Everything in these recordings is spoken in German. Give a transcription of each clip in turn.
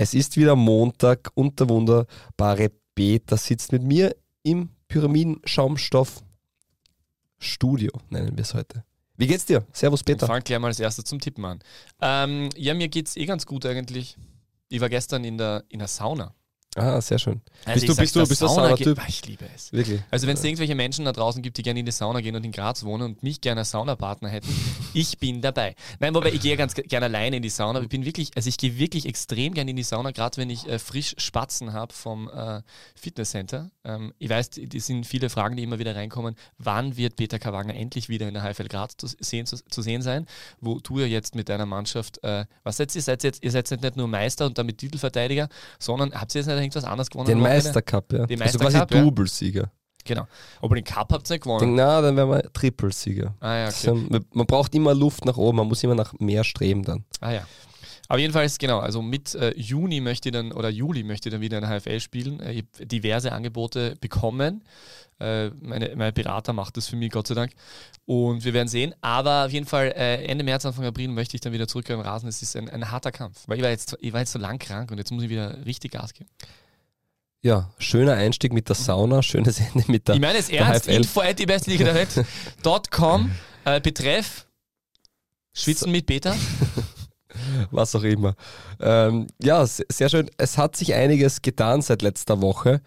Es ist wieder Montag und der wunderbare Peter sitzt mit mir im Pyramidenschaumstoff Studio, nennen wir es heute. Wie geht's dir? Servus Peter. Fang gleich mal als erstes zum Tippen an. Ähm, ja, mir geht's eh ganz gut eigentlich. Ich war gestern in der, in der Sauna. Ah, sehr schön. Also bist du, ich bist du, bist der du Sauna Sauna-Typ? geht- Ah, Ich liebe es. Wirklich. Also wenn es irgendwelche Menschen da draußen gibt, die gerne in die Sauna gehen und in Graz wohnen und mich gerne als Saunapartner hätten, ich bin dabei. Nein, wobei ich gehe ja ganz ge- gerne alleine in die Sauna. Ich bin wirklich, also ich gehe wirklich extrem gerne in die Sauna, gerade wenn ich äh, frisch Spatzen habe vom äh, Fitnesscenter. Ähm, ich weiß, die sind viele Fragen, die immer wieder reinkommen. Wann wird Peter Kawagner endlich wieder in der HFL Graz zu sehen, zu, zu sehen sein? Wo du ja jetzt mit deiner Mannschaft, äh, was seid ihr? Seid ihr jetzt, ihr seid jetzt nicht nur Meister und damit Titelverteidiger, sondern habt ihr jetzt nicht irgendwas anderes gewonnen? Den Wochenende? Meistercup, ja. Den also quasi Meistercup, ja. Doublesieger. Genau. Aber den Cup habt ihr nicht gewonnen. Na, dann wären wir Trippelsieger. Ah ja, Das, okay. Man braucht immer Luft nach oben, man muss immer nach mehr streben dann. Ah ja. Aber jedenfalls, genau, also mit äh, Juni möchte ich dann, oder Juli möchte ich dann wieder in der HFL spielen. Äh, ich habe diverse Angebote bekommen. Äh, meine, mein Berater macht das für mich, Gott sei Dank. Und wir werden sehen. Aber auf jeden Fall äh, Ende März, Anfang April möchte ich dann wieder zurück am Rasen. Es ist ein, ein harter Kampf. Weil ich war, jetzt, ich war jetzt so lang krank und jetzt muss ich wieder richtig Gas geben. Ja, schöner Einstieg mit der Sauna, schönes Ende mit der. ich meine es ernst, info at die beste Liga der Welt. .com, äh, Betreff Schwitzen mit Beta. was auch immer. Ähm, ja, se- sehr schön. Es hat sich einiges getan seit letzter Woche.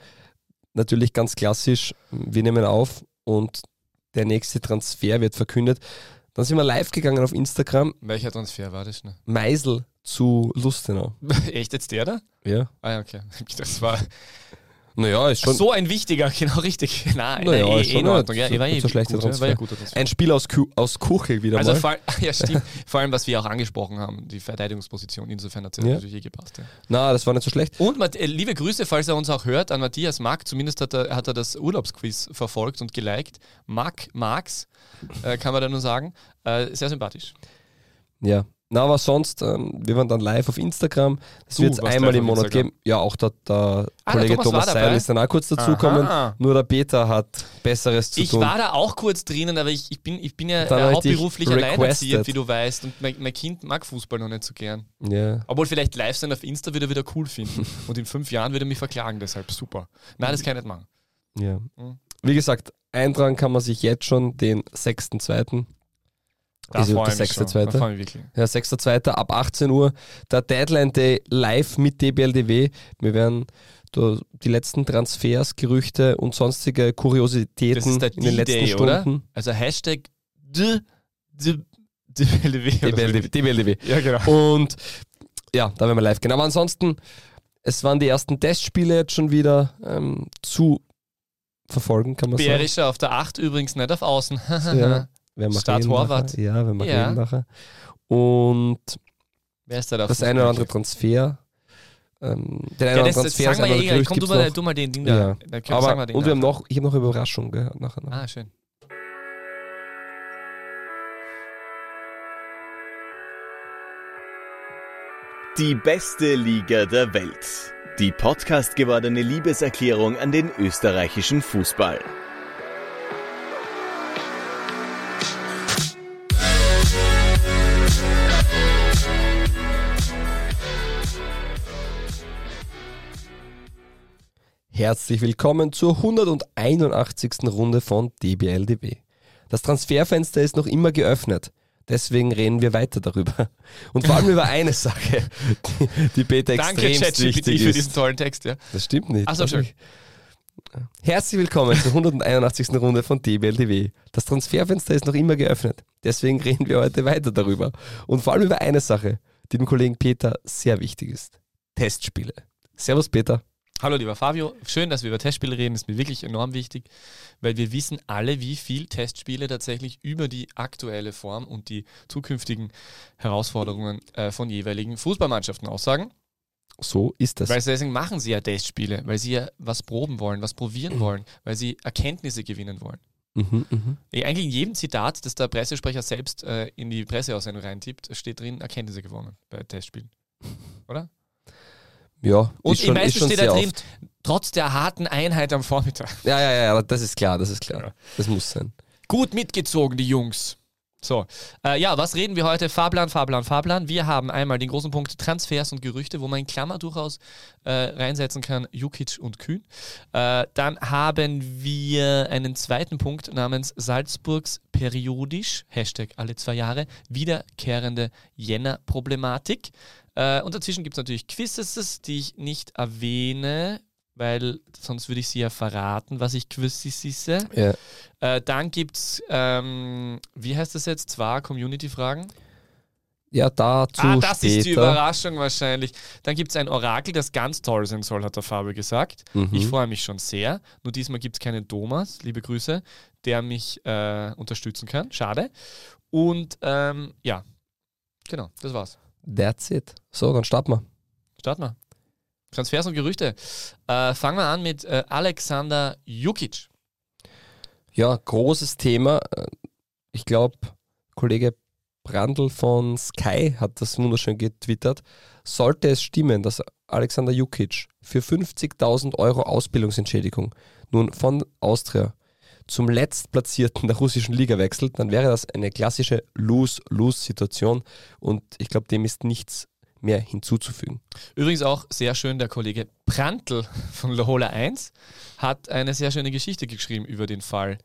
Natürlich ganz klassisch, wir nehmen auf und der nächste Transfer wird verkündet. Dann sind wir live gegangen auf Instagram. Welcher Transfer war das? Ne? Meisel zu Lustenau. Echt jetzt der da? Ja. Ah ja, okay. Das war Naja, ist schon so ein wichtiger, genau richtig. Nein, Naja, nein, eh, ist eh schon in Ordnung. Ja, so- war eh so schlechter gut, Transfer. war ja guter Transfer. ein Spiel aus, Ku aus Kuchel wieder Also mal. vor, ja, stimmt. vor allem, was wir auch angesprochen haben, die Verteidigungsposition, insofern hat es Ja. natürlich eh gepasst. Ja. Na, das war nicht so schlecht. Und äh, liebe Grüße, falls er uns auch hört, an Matthias Mack. Zumindest hat er, hat er das Urlaubsquiz verfolgt und geliked. Mack, Marx, äh, kann man da nur sagen. Äh, sehr sympathisch. Ja. Na, aber sonst, ähm, wir waren dann live auf Instagram. Das wird es einmal im Monat Instagram. geben. Ja, auch der, der Ah, der Kollege Thomas Thomas Seidel dabei? ist dann auch kurz dazugekommen. Aha. Nur der Peter hat Besseres zu Ich tun. war da auch kurz drinnen, aber ich, ich, bin, ich bin ja Dann äh, ich hauptberuflich alleinerziehend, wie du weißt. Und mein, mein Kind mag Fußball noch nicht so gern. ja. Obwohl vielleicht live sein auf Insta würde er wieder cool finden. Und in fünf Jahren würde er mich verklagen, deshalb super. Nein, das kann ich nicht machen. ja. Mhm. Wie gesagt, eintragen kann man sich jetzt schon den 6.2. Da Ist der ich mich schon. 6.2.. Da freue ich mich wirklich. Ja, 6.2. ab 18 Uhr. Der Deadline Day live mit DBLDW. Wir werden die letzten Transfers, Gerüchte und sonstige Kuriositäten in den letzten D-Day, oder? Stunden. Also Hashtag. DBLDW. DBLDW. Ja, genau. Und ja, da werden wir live gehen. Aber ansonsten, es waren die ersten Testspiele jetzt schon wieder ähm, zu verfolgen, kann man sagen. Bärischer auf der 8 übrigens nicht auf Außen. Ja, wir reden Torwart. nachher. Ja, wenn wir Ja. reden nachher. Und Wer ist da da? das eine oder andere Transfer. Ähm, den einen Ja, oder das, anderen das Transfer, sagen wir ja eh. Komm, du andere mal, du mal den Ding Ja. da. da sagen wir Aber, den und wir haben noch, ich habe noch Überraschung gehört nachher. noch. Ah, schön. Die beste Liga der Welt. Die Podcast gewordene Liebeserklärung an den österreichischen Fußball. Herzlich willkommen zur 181. Runde von DBLDB. Das Transferfenster ist noch immer geöffnet. Deswegen reden wir weiter darüber. Und vor allem über eine Sache, die, die Peter Danke, extrem ChatGPT, wichtig für ist. diesen tollen Text. Ja. Das stimmt nicht. Ach so, Also schön. ich- Herzlich willkommen zur 181. Runde von DBLDW. Das Transferfenster ist noch immer geöffnet. Deswegen reden wir heute weiter darüber. Und vor allem über eine Sache, die dem Kollegen Peter sehr wichtig ist. Testspiele. Servus Peter. Hallo lieber Fabio, schön, dass wir über Testspiele reden, ist mir wirklich enorm wichtig, weil wir wissen alle, wie viel Testspiele tatsächlich über die aktuelle Form und die zukünftigen Herausforderungen äh, von jeweiligen Fußballmannschaften aussagen. So ist das. Weil deswegen machen sie ja Testspiele, weil sie ja was proben wollen, was Mhm. probieren wollen, weil sie Erkenntnisse gewinnen wollen. Mhm, mhm. Ja, Eigentlich in jedem Zitat, das der Pressesprecher selbst äh, in die Presseaussendung reintippt, steht drin Erkenntnisse gewonnen bei Testspielen. Oder? Ja, Und ist im schon, meisten ist schon steht da drin, oft. trotz der harten Einheit am Vormittag. Ja, ja, ja, das ist klar, das ist klar. Ja. Das muss sein. Gut mitgezogen, die Jungs. So, äh, ja, was reden wir heute? Fahrplan, Fahrplan, Fahrplan. Wir haben einmal den großen Punkt Transfers und Gerüchte, wo man in Klammer durchaus äh, reinsetzen kann, Jukic und Kühn. Äh, dann haben wir einen zweiten Punkt namens Salzburgs periodisch, Hashtag alle zwei Jahre, wiederkehrende Jänner-Problematik. Äh, und dazwischen gibt es natürlich Quizzes, die ich nicht erwähne, weil sonst würde ich sie ja verraten, was ich quizze. Ja. Äh, dann gibt es, ähm, wie heißt das jetzt, zwei Community-Fragen? Ja, dazu ah, das später. ist die Überraschung wahrscheinlich. Dann gibt es ein Orakel, das ganz toll sein soll, hat der Fabio gesagt. Mhm. Ich freue mich schon sehr. Nur diesmal gibt es keinen Thomas, liebe Grüße, der mich äh, unterstützen kann. Schade. Und ähm, ja, genau, das war's. That's it. So, dann starten wir. Starten wir. Transfers und Gerüchte. Äh, fangen wir an mit äh, Alexander Jukic. Ja, großes Thema. Äh, Ich glaube, Kollege Brandl von Sky hat das wunderschön getwittert. Sollte es stimmen, dass Alexander Jukic für 50.000 Euro Ausbildungsentschädigung nun von Austria zum letztplatzierten der russischen Liga wechselt, dann wäre das eine klassische Lose-Lose-Situation und ich glaube, dem ist nichts mehr hinzuzufügen. Übrigens auch sehr schön, der Kollege Prantl von Lohola 1 hat eine sehr schöne Geschichte geschrieben über den Fall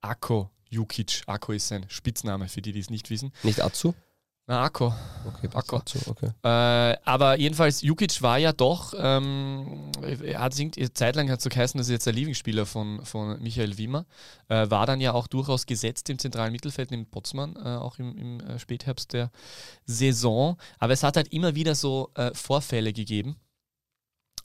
Akko Jukic. Akko ist sein Spitzname, für die, die es nicht wissen. Nicht Azu? Na, Akko. Okay, Akko. Azu, okay. Äh, aber jedenfalls, Jukic war ja doch, ähm, er hat eine Zeit lang hat es so geheißen, dass er jetzt der Lieblingsspieler von, von Michael Wimmer, äh, war dann ja auch durchaus gesetzt im zentralen Mittelfeld neben Potsmann, äh, auch im, im äh, Spätherbst der Saison. Aber es hat halt immer wieder so äh, Vorfälle gegeben.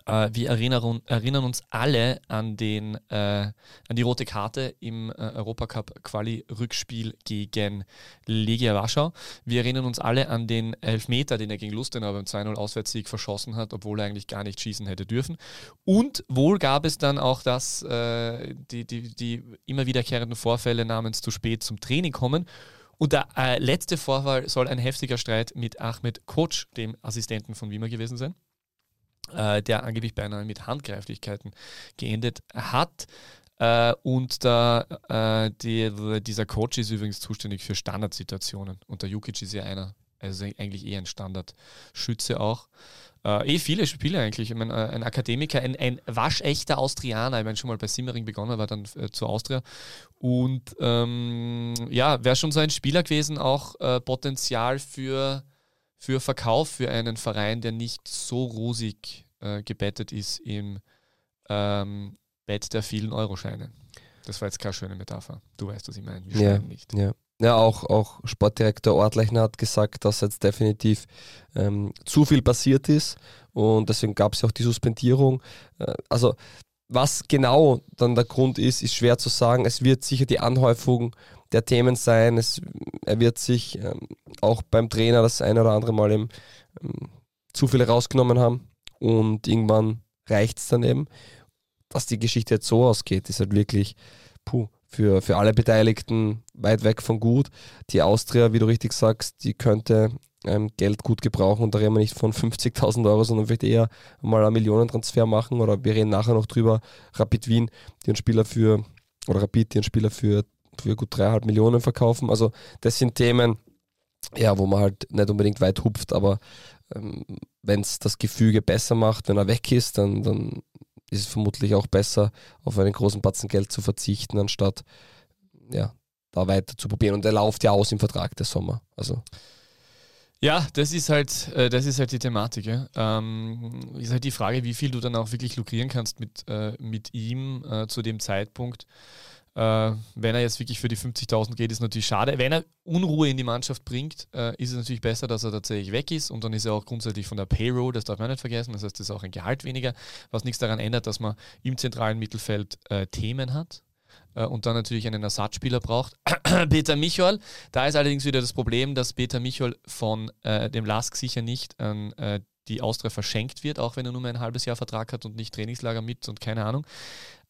Äh, wir erinnern, erinnern uns alle an, den, äh, an die rote Karte im äh, Europacup-Quali-Rückspiel gegen Legia Warschau. Wir erinnern uns alle an den Elfmeter, den er gegen Lustenau beim 2-0 Auswärtssieg verschossen hat, obwohl er eigentlich gar nicht schießen hätte dürfen. Und wohl gab es dann auch das, äh, die, die, die immer wiederkehrenden Vorfälle namens zu spät zum Training kommen. Und der äh, letzte Vorfall soll ein heftiger Streit mit Ahmed Koch, dem Assistenten von Wimmer gewesen sein äh, der angeblich beinahe mit Handgreiflichkeiten geendet hat. Äh, und der, äh, die, dieser Coach ist übrigens zuständig für Standardsituationen. Und der Jukic ist ja einer, also eigentlich eher ein Standardschütze auch. Äh, eh viele Spiele eigentlich. Ich meine, äh, ein Akademiker, ein, ein waschechter Austrianer. Ich meine, schon mal bei Simmering begonnen, war dann äh, zu Austria. Und ähm, ja, wäre schon so ein Spieler gewesen, auch äh, Potenzial für für Verkauf für einen Verein, der nicht so rosig äh, gebettet ist im ähm, Bett der vielen Euroscheine. Das war jetzt keine schöne Metapher. Du weißt, was ich meine. Wir Ja, nicht. ja. Ja, auch, auch Sportdirektor Ortlechner hat gesagt, dass jetzt definitiv ähm, zu viel passiert ist und deswegen gab es ja auch die Suspendierung. Äh, also was genau dann der Grund ist, ist schwer zu sagen. Es wird sicher die Anhäufung der Themen sein. Es, er wird sich ähm, auch beim Trainer das eine oder andere Mal eben, ähm, zu viel rausgenommen haben und irgendwann reicht es dann eben. Dass die Geschichte jetzt so ausgeht, ist halt wirklich puh, für, für alle Beteiligten weit weg von gut. Die Austria, wie du richtig sagst, die könnte ähm, Geld gut gebrauchen und da reden wir nicht von 50.000 Euro, sondern vielleicht eher mal einen Millionentransfer machen oder wir reden nachher noch drüber, Rapid Wien, die einen Spieler für, oder Rapid, die einen Spieler für, für gut dreieinhalb Millionen verkaufen. Also das sind Themen, ja, wo man halt nicht unbedingt weit hupft, aber ähm, wenn es das Gefüge besser macht, wenn er weg ist, dann, dann ist es vermutlich auch besser, auf einen großen Batzen Geld zu verzichten, anstatt ja, da weiter zu probieren. Und er läuft ja aus im Vertrag der Sommer. Also Ja, das ist halt, äh, das ist halt die Thematik. Ja. Ähm, ist halt die Frage, wie viel du dann auch wirklich lukrieren kannst mit, äh, mit ihm äh, zu dem Zeitpunkt. Äh, wenn er jetzt wirklich für die 50.000 geht, ist natürlich schade. Wenn er Unruhe in die Mannschaft bringt, äh, ist es natürlich besser, dass er tatsächlich weg ist und dann ist er auch grundsätzlich von der Payroll, das darf man nicht vergessen, das heißt, das ist auch ein Gehalt weniger, was nichts daran ändert, dass man im zentralen Mittelfeld äh, Themen hat äh, und dann natürlich einen Ersatzspieler braucht. Peter Michol, da ist allerdings wieder das Problem, dass Peter Michol von äh, dem Lask sicher nicht an äh, die Austria verschenkt wird, auch wenn er nur mehr ein halbes Jahr Vertrag hat und nicht Trainingslager mit und keine Ahnung.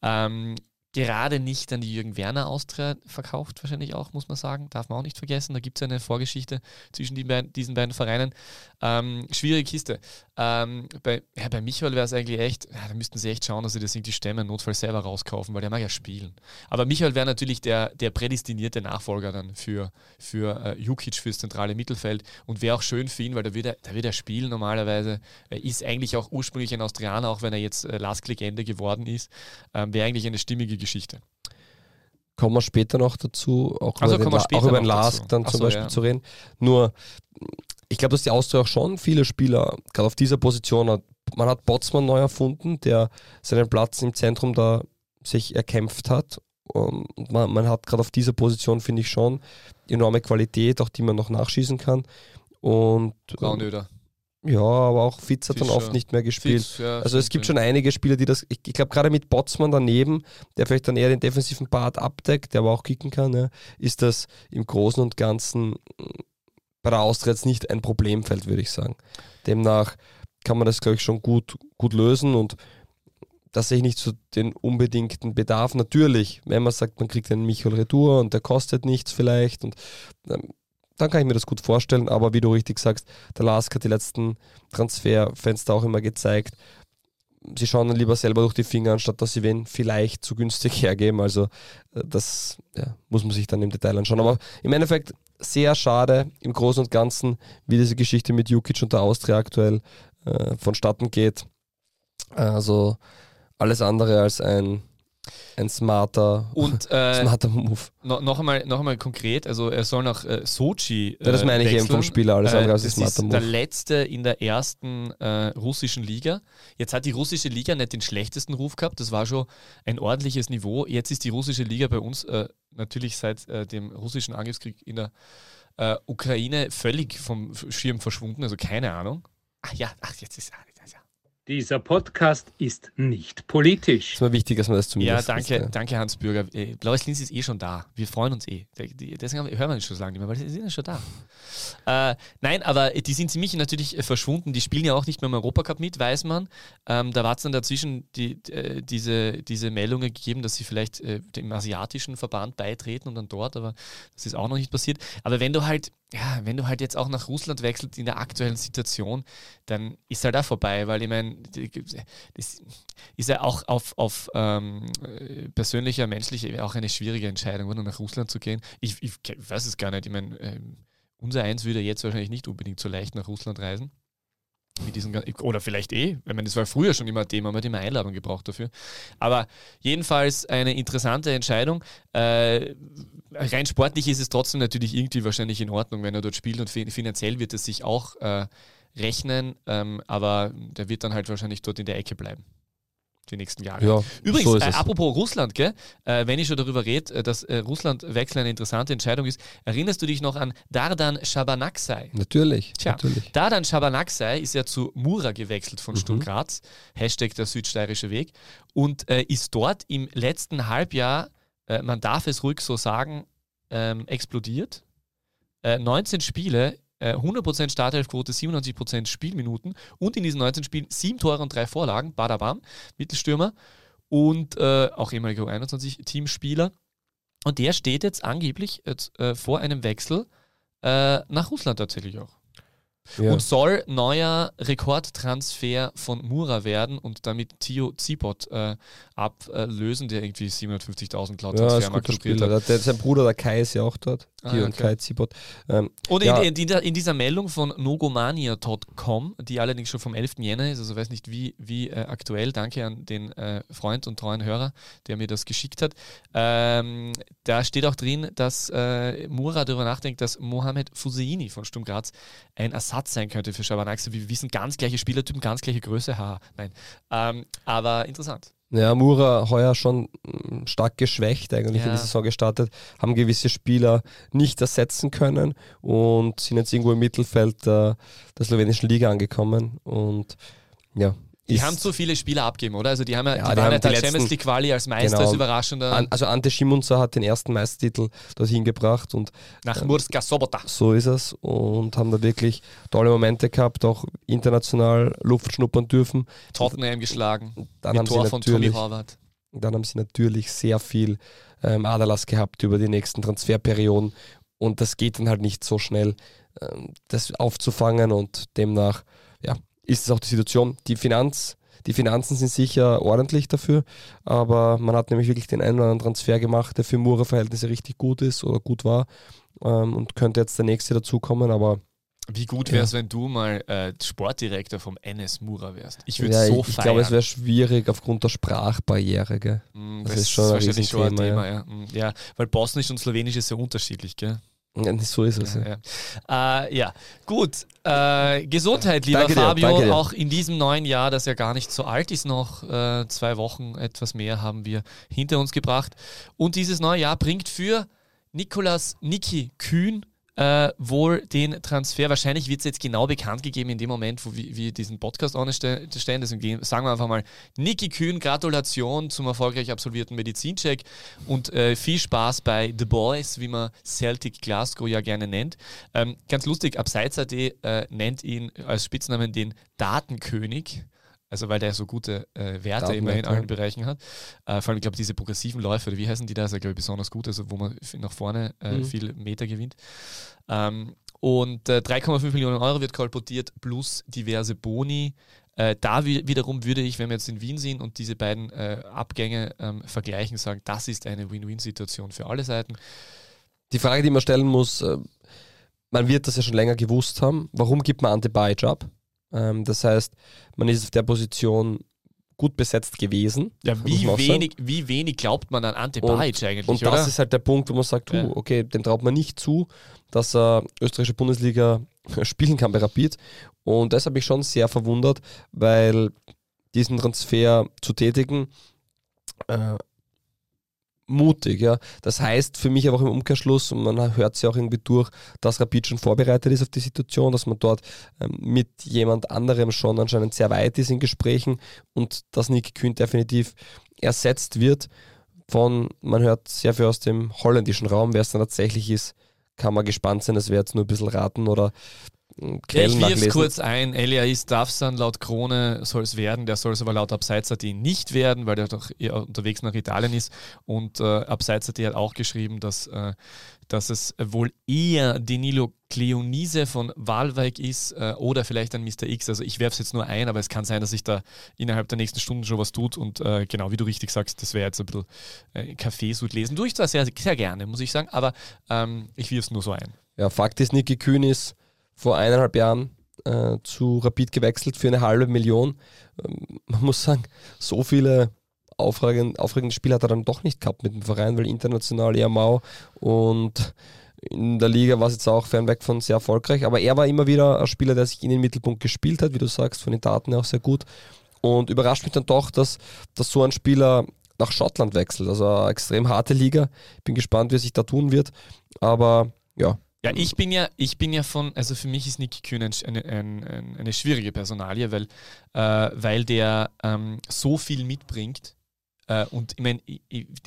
Ähm, gerade nicht an die Jürgen Werner Austria verkauft, wahrscheinlich auch, muss man sagen. Darf man auch nicht vergessen. Da gibt es eine Vorgeschichte zwischen die beiden, diesen beiden Vereinen. Ähm, schwierige Kiste. Ähm, bei, ja, bei Michael wäre es eigentlich echt, ja, da müssten sie echt schauen, dass sie das irgendwie stemmen, notfalls selber rauskaufen, weil der mag ja spielen. Aber Michael wäre natürlich der, der prädestinierte Nachfolger dann für, für äh, Jukic fürs zentrale Mittelfeld und wäre auch schön für ihn, weil da wird er, da wird er spielen normalerweise. Er ist eigentlich auch ursprünglich ein Austrianer, auch wenn er jetzt äh, Last-Click-Ende geworden ist. Ähm, wäre eigentlich eine stimmige Geschichte. Kommen wir später noch dazu, auch Also über den, auch über den Lask dazu. dann Ach zum so, Beispiel ja. zu reden. Nur, ich glaube, dass die Austria auch schon viele Spieler gerade auf dieser Position hat. Man hat Botzmann neu erfunden, der seinen Platz im Zentrum da sich erkämpft hat. Und man, man hat gerade auf dieser Position, finde ich, schon enorme Qualität, auch die man noch nachschießen kann. Und Braunöder. Ja, aber auch Fitz hat dann Fischer. oft nicht mehr gespielt. Fix, ja, Also es gibt schon einige Spieler, die das, ich, ich glaube gerade mit Botzmann daneben, der vielleicht dann eher den defensiven Part abdeckt, der aber auch kicken kann, ja, ist das im Großen und Ganzen mh, bei der Austria jetzt nicht ein Problemfeld, würde ich sagen. Demnach kann man das, glaube ich, schon gut, gut lösen und da sehe ich nicht so den unbedingten Bedarf. Natürlich, wenn man sagt, man kriegt einen Michael Retour und der kostet nichts vielleicht und ähm, dann kann ich mir das gut vorstellen, aber wie du richtig sagst, der Lask hat die letzten Transferfenster auch immer gezeigt, sie schauen dann lieber selber durch die Finger, anstatt dass sie wen vielleicht zu günstig hergeben. Also äh, das ja, muss man sich dann im Detail anschauen. Aber im Endeffekt sehr schade im Großen und Ganzen, wie diese Geschichte mit Jukic und der Austria aktuell äh, vonstatten geht. Also alles andere als ein, ein smarter, Und äh, smarter Move. no, noch, einmal, noch einmal konkret, also er soll nach äh, Sochi. Ja, das äh, meine ich eben wechseln. vom Spieler, alles andere als das smarter ist der Move. letzte in der ersten äh, russischen Liga. Jetzt hat die russische Liga nicht den schlechtesten Ruf gehabt, das war schon ein ordentliches Niveau. Jetzt ist die russische Liga bei uns äh, natürlich seit äh, dem russischen Angriffskrieg in der äh, Ukraine völlig vom Schirm verschwunden, also keine Ahnung. Ach ja, ach, jetzt ist. Ja. Dieser Podcast ist nicht politisch. Ist mir wichtig, dass man das Ja, zumindest danke, wisst, ja. danke Hans Bürger. Äh, Blaues Linz ist eh schon da. Wir freuen uns eh. Deswegen hören wir uns schon so lange nicht mehr, weil sie sind ja schon da. Äh, nein, aber die sind ziemlich natürlich äh, verschwunden. Die spielen ja auch nicht mehr im Europacup mit, weiß man. Ähm, da war es dann dazwischen die, äh, diese, diese Meldungen gegeben, dass sie vielleicht äh, dem asiatischen Verband beitreten und dann dort, aber das ist auch noch nicht passiert. Aber wenn du halt, ja, wenn du halt jetzt auch nach Russland wechselst in der aktuellen Situation, dann ist halt auch vorbei, weil ich meine, das ist ja auch auf, auf ähm, äh, persönlicher, menschlicher auch eine schwierige Entscheidung, oder nach Russland zu gehen. Ich, ich ke- weiß es gar nicht. Ich meine, ähm, unser Eins würde jetzt wahrscheinlich nicht unbedingt so leicht nach Russland reisen. Mit diesen, oder vielleicht eh, wenn man das war früher schon immer ein Thema, man hat immer Einladung gebraucht dafür. Aber jedenfalls eine interessante Entscheidung. Äh, rein sportlich ist es trotzdem natürlich irgendwie wahrscheinlich in Ordnung, wenn er dort spielt und fi- finanziell wird es sich auch äh, rechnen, ähm, aber der wird dann halt wahrscheinlich dort in der Ecke bleiben. Die nächsten Jahre. Ja, Übrigens, so äh, apropos Russland, gell? Äh, wenn ich schon darüber rede, äh, dass äh, Russland-Wechsel eine interessante Entscheidung ist, erinnerst du dich noch an Dardan Shabanaksai? Natürlich, Tja. natürlich. Dardan Shabanaksai ist ja zu Mura gewechselt Mhm. von Sturm Graz, Hashtag der südsteirische Weg, und äh, ist dort im letzten Halbjahr, äh, man darf es ruhig so sagen, ähm, explodiert. Äh, 19 Spiele, äh, 100% Startelfquote, 97% Spielminuten und in diesen 19 Spielen 7 Tore und 3 Vorlagen, Badabam, Mittelstürmer und äh, auch ehemaliger U21-Teamspieler. Und der steht jetzt angeblich jetzt, äh, vor einem Wechsel äh, nach Russland tatsächlich auch Ja. und soll neuer Rekordtransfer von Mura werden und damit Tio Zibot äh, ablösen, der irgendwie 750.000 laut Ja, Transfermarkt gespielt hat. Der, sein Bruder, der Kai, ist ja auch dort. Ah, und okay. Kai Zibot. Ähm, Und Ja. in, in, in, dieser Meldung von nogomania.com, die allerdings schon vom 11. Jänner ist, also weiß nicht wie, wie äh, aktuell, danke an den äh, Freund und treuen Hörer, der mir das geschickt hat, ähm, da steht auch drin, dass äh, Mura darüber nachdenkt, dass Mohamed Fuseini von Sturm Graz ein Ersatz sein könnte für Schabanakse. Wie wir wissen, ganz gleiche Spielertypen, ganz gleiche Größe, haha, nein. Ähm, aber interessant. Ja, Mura heuer schon mm, stark geschwächt eigentlich in Ja. die Saison gestartet, haben gewisse Spieler nicht ersetzen können und sind jetzt irgendwo im Mittelfeld der, der slowenischen Liga angekommen und ja. Die haben zu viele Spieler abgegeben, oder? Also die haben ja, Ja, die, die waren haben ja letzten- Champions League Quali als Meister, Genau. als überraschender An, also Ante Schimunzer hat den ersten Meistertitel dorthin gebracht und nach Murska Sobota. so ist es und haben da wirklich tolle Momente gehabt, auch international Luft schnuppern dürfen. Tottenham geschlagen. Dann haben Tor sie von Tommy natürlich Horvath. Dann haben sie natürlich sehr viel ähm, Aderlass gehabt über die nächsten Transferperioden und das geht dann halt nicht so schnell, ähm, das aufzufangen und demnach ist es auch die Situation. Die, Finanz, die Finanzen sind sicher ordentlich dafür, aber man hat nämlich wirklich den einen oder anderen Transfer gemacht, der für Mura-Verhältnisse richtig gut ist oder gut war ähm, und könnte jetzt der nächste dazukommen, aber wie gut wäre es, ja. wenn du mal äh, Sportdirektor vom NS Mura wärst? Ich würde ja, so ich, ich glaube, es wäre schwierig aufgrund der Sprachbarriere. Gell? Mm, das, das, ist schon ein wahrscheinlich schon ein Thema. Ja. Mm, ja. weil Bosnisch und Slowenisch ist sehr unterschiedlich. Gell? So ist es. Ja, ja. Äh, ja. gut. Äh, Gesundheit, lieber danke Fabio. Dir, auch in diesem neuen Jahr, das ja gar nicht so alt ist, noch äh, zwei Wochen etwas mehr haben wir hinter uns gebracht. Und dieses neue Jahr bringt für Nikolas Niki Kühn äh, wohl den Transfer, wahrscheinlich wird es jetzt genau bekannt gegeben in dem Moment, wo wir, wir diesen Podcast anstellen. Deswegen sagen wir einfach mal, Niki Kühn, Gratulation zum erfolgreich absolvierten Medizincheck und äh, viel Spaß bei The Boys, wie man Celtic Glasgow ja gerne nennt. Ähm, ganz lustig, Abseits.at äh, nennt ihn als Spitznamen den Datenkönig. Also weil der so gute äh, Werte immer in allen Bereichen hat. Äh, vor allem, ich glaube, diese progressiven Läufe, oder wie heißen die da, ist ja, glaube ich, besonders gut, also wo man nach vorne äh, mhm. viel Meter gewinnt. Ähm, und 3,5 äh, Millionen Euro wird kolportiert, plus diverse Boni. Äh, da wiederum würde ich, wenn wir jetzt in Wien sind und diese beiden äh, Abgänge ähm, vergleichen, sagen, das ist eine Win-Win-Situation für alle Seiten. Die Frage, die man stellen muss, man wird das ja schon länger gewusst haben, warum gibt man Ante Bajic ab? Ähm, das heißt, man ist auf der Position gut besetzt gewesen. Ja, wie wenig, wie wenig glaubt man an Ante Bajic eigentlich, Und das oder? ist halt der Punkt, wo man sagt, ja. okay, dem traut man nicht zu, dass er österreichische Bundesliga spielen kann bei Rapid. Und das habe ich schon sehr verwundert, weil diesen Transfer zu tätigen äh, mutig. Ja. Das heißt für mich aber auch im Umkehrschluss, und man hört es ja auch irgendwie durch, dass Rapid schon vorbereitet ist auf die Situation, dass man dort ähm, mit jemand anderem schon anscheinend sehr weit ist in Gesprächen und dass Nick Kühn definitiv ersetzt wird von, man hört sehr viel aus dem holländischen Raum, wer es dann tatsächlich ist, kann man gespannt sein, das wäre jetzt nur ein bisschen raten oder Quellen ich wirf kurz ein, Elias dann laut Krone soll es werden, der soll es aber laut Abseits.at nicht werden, weil der doch unterwegs nach Italien ist und äh, Abseits.at hat auch geschrieben, dass, äh, dass es wohl eher Danilo Cleonise von Walweig ist äh, oder vielleicht ein Mr. X, also ich werfe es jetzt nur ein, aber es kann sein, dass sich da innerhalb der nächsten Stunden schon was tut und äh, genau, wie du richtig sagst, das wäre jetzt ein bisschen äh, Kaffeesud lesen. Tue ich zwar sehr, sehr gerne, muss ich sagen, aber ähm, ich wirf es nur so ein. Ja, Fakt ist, Niki Kühn ist vor eineinhalb Jahren äh, zu Rapid gewechselt für eine halbe Million. Ähm, man muss sagen, so viele aufregende, aufregende Spiele hat er dann doch nicht gehabt mit dem Verein, weil international eher mau und in der Liga war es jetzt auch fernweg von sehr erfolgreich, aber er war immer wieder ein Spieler, der sich in den Mittelpunkt gespielt hat, wie du sagst, von den Daten auch sehr gut. Und überrascht mich dann doch, dass, dass so ein Spieler nach Schottland wechselt. Also eine extrem harte Liga. Bin gespannt, wie er sich da tun wird. Aber ja, ja, ich bin ja, ich bin ja von, also für mich ist Niki Kühn eine, eine, eine, schwierige Personalie, weil, äh, weil der ähm, so viel mitbringt äh, und ich meine,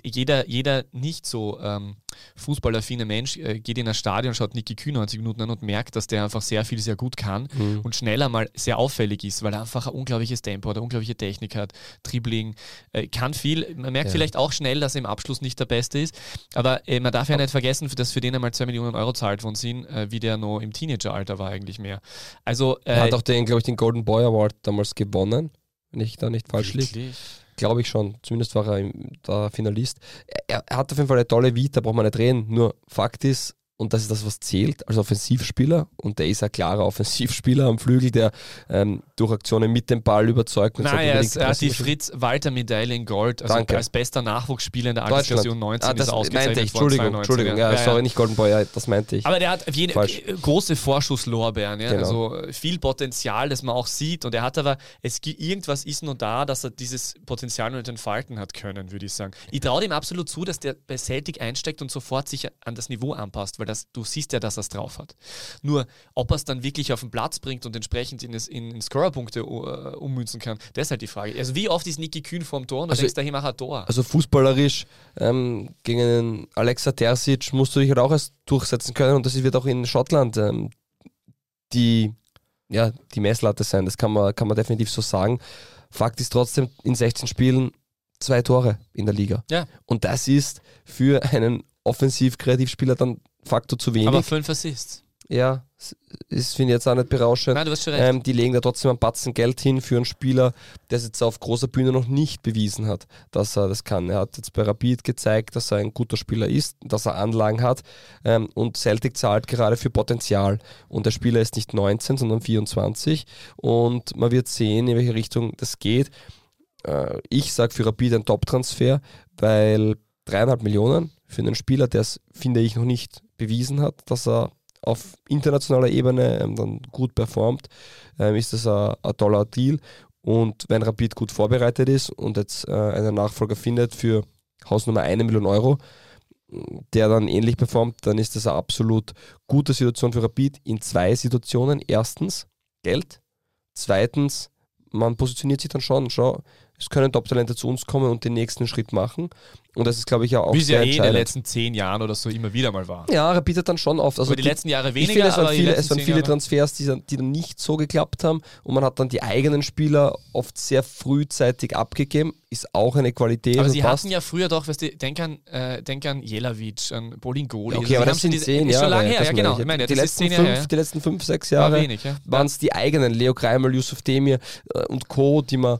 jeder, jeder nicht so ähm, fußballaffine Mensch äh, geht in ein Stadion, schaut Niki Kühn 90 Minuten an und merkt, dass der einfach sehr viel, sehr gut kann mhm. und schneller mal sehr auffällig ist, weil er einfach ein unglaubliches Tempo hat, eine unglaubliche Technik hat, Dribbling, äh, kann viel. Man merkt ja. vielleicht auch schnell, dass er im Abschluss nicht der Beste ist, aber äh, man darf ja nicht vergessen, dass für den einmal 2 Millionen Euro zahlt von sind, äh, wie der noch im Teenageralter war eigentlich mehr. Also, er hat auch den, glaube ich, den Golden Boy Award damals gewonnen, wenn ich da nicht falsch liege. Glaube ich schon. Zumindest war er der Finalist. Er, er, hat auf jeden Fall eine tolle Vita, braucht man nicht reden. Nur Fakt ist, und das ist das, was zählt als Offensivspieler. Und der ist ein klarer Offensivspieler am Flügel, der ähm, durch Aktionen mit dem Ball überzeugt. Nein, er, ist, er hat die Fritz-Walter-Medaille in Gold, also Danke. als bester Nachwuchsspieler in der Altersversion 19 ah, das ist ausgezeichnet meinte ich. Entschuldigung, Entschuldigung. Ja, ja, sorry, nicht Golden Boy, ja, das meinte ich. Aber der hat jene, große Vorschusslorbeeren, ja, genau. also viel Potenzial, das man auch sieht. Und er hat aber, es irgendwas ist nur da, dass er dieses Potenzial nicht entfalten hat können, würde ich sagen. Ich traue ihm absolut zu, dass der bei Celtic einsteckt und sofort sich an das Niveau anpasst, weil das, du siehst ja, dass er es drauf hat. Nur, ob er es dann wirklich auf den Platz bringt und entsprechend in, in, in Scorerpunkte uh, ummünzen kann, das ist halt die Frage. Also wie oft ist Niki Kühn vorm Tor und also, denkst, da mach ein Tor. Also fußballerisch ähm, gegen Alexa Terzic musst du dich halt auch erst durchsetzen können und das wird auch in Schottland ähm, die, ja, die Messlatte sein. Das kann man, kann man definitiv so sagen. Fakt ist trotzdem, in 16 Spielen zwei Tore in der Liga. Ja. Und das ist für einen Offensiv-Kreativspieler dann Faktor zu wenig. Aber fünf Assists. ja, es- ist, finde ich jetzt auch nicht berauschend. Nein, du hast schon recht. Ähm, die legen da trotzdem einen Batzen Geld hin für einen Spieler, der es jetzt auf großer Bühne noch nicht bewiesen hat, dass er das kann. Er hat jetzt bei Rapid gezeigt, dass er ein guter Spieler ist, dass er Anlagen hat ähm, und Celtic zahlt gerade für Potenzial. Und der Spieler ist nicht 19, sondern 24 und man wird sehen, in welche Richtung das geht. Äh, ich sage für Rapid ein Top-Transfer, weil dreieinhalb Millionen für einen Spieler, der es, finde ich, noch nicht bewiesen hat, dass er auf internationaler Ebene ähm, dann gut performt, ähm, ist das ein, ein toller Deal. Und wenn Rapid gut vorbereitet ist und jetzt äh, einen Nachfolger findet für Hausnummer 1 Million Euro, der dann ähnlich performt, dann ist das eine absolut gute Situation für Rapid in zwei Situationen. Erstens Geld, zweitens man positioniert sich dann schon, schau, es können Top-Talente zu uns kommen und den nächsten Schritt machen. Und das ist, glaube ich, ja auch Wie es ja eh in den letzten zehn Jahren oder so immer wieder mal war. Ja, Rapid hat dann schon oft. Also Aber die letzten Jahre ich weniger, finde, es waren die viele, es waren viele Transfers, die dann, die dann nicht so geklappt haben und man hat dann die eigenen Spieler oft sehr frühzeitig abgegeben. Ist auch eine Qualität. Aber sie passt. hatten ja früher doch, weißt du, denk an, äh, denk an Jelavic, an Bolingoli. Okay, Also aber das sind diese- zehn ist Jahre. schon lange her, das ja genau. ich. Ich meine, die, letzten zehn Jahre fünf, her. die letzten fünf, sechs War Jahre wenig, ja. waren es die eigenen, Leo Kreimal, Yusuf Demir äh, und Co., die man,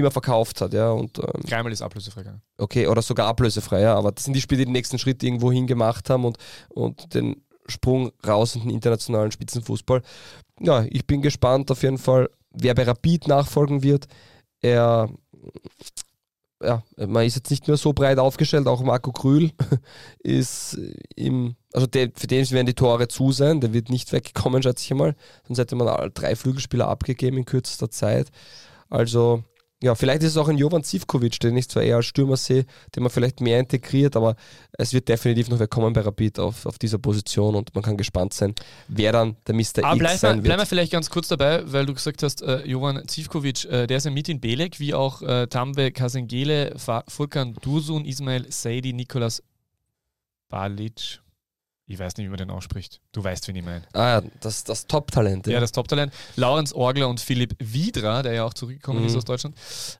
die man verkauft hat. Ja, und, ähm, Dreimal ist ablösefrei gegangen. okay, oder sogar ablösefrei, ja, aber das sind die Spieler, die den nächsten Schritt irgendwo hin gemacht haben und, und den Sprung raus in den internationalen Spitzenfußball. Ja, ich bin gespannt auf jeden Fall, wer bei Rapid nachfolgen wird. Er, ja, man ist jetzt nicht mehr so breit aufgestellt, auch Marco Krühl ist im, also der, für den werden die Tore zu sein, der wird nicht wegkommen, schätze ich mal, sonst hätte man drei Flügelspieler abgegeben in kürzester Zeit. Also, ja, vielleicht ist es auch ein Jovan Zivkovic, den ich zwar eher als Stürmer sehe, den man vielleicht mehr integriert, aber es wird definitiv noch wer kommen bei Rapid auf, auf dieser Position und man kann gespannt sein, wer dann der Mr. Aber X bleiben wir, sein wird. bleiben wir vielleicht ganz kurz dabei, weil du gesagt hast, äh, Jovan Zivkovic, äh, der ist ja mit in Belek, wie auch äh, Tambe Kasengele, Furkan Dursun, Ismail Saidi, Nikolas Balic. Ich weiß nicht, wie man den ausspricht. Du weißt, wen ich meine. Ah ja, das, das Top-Talent. Ja, Ja. das Top-Talent. Laurenz Orgler und Philipp Wiedra, der ja auch zurückgekommen Mhm. ist aus Deutschland.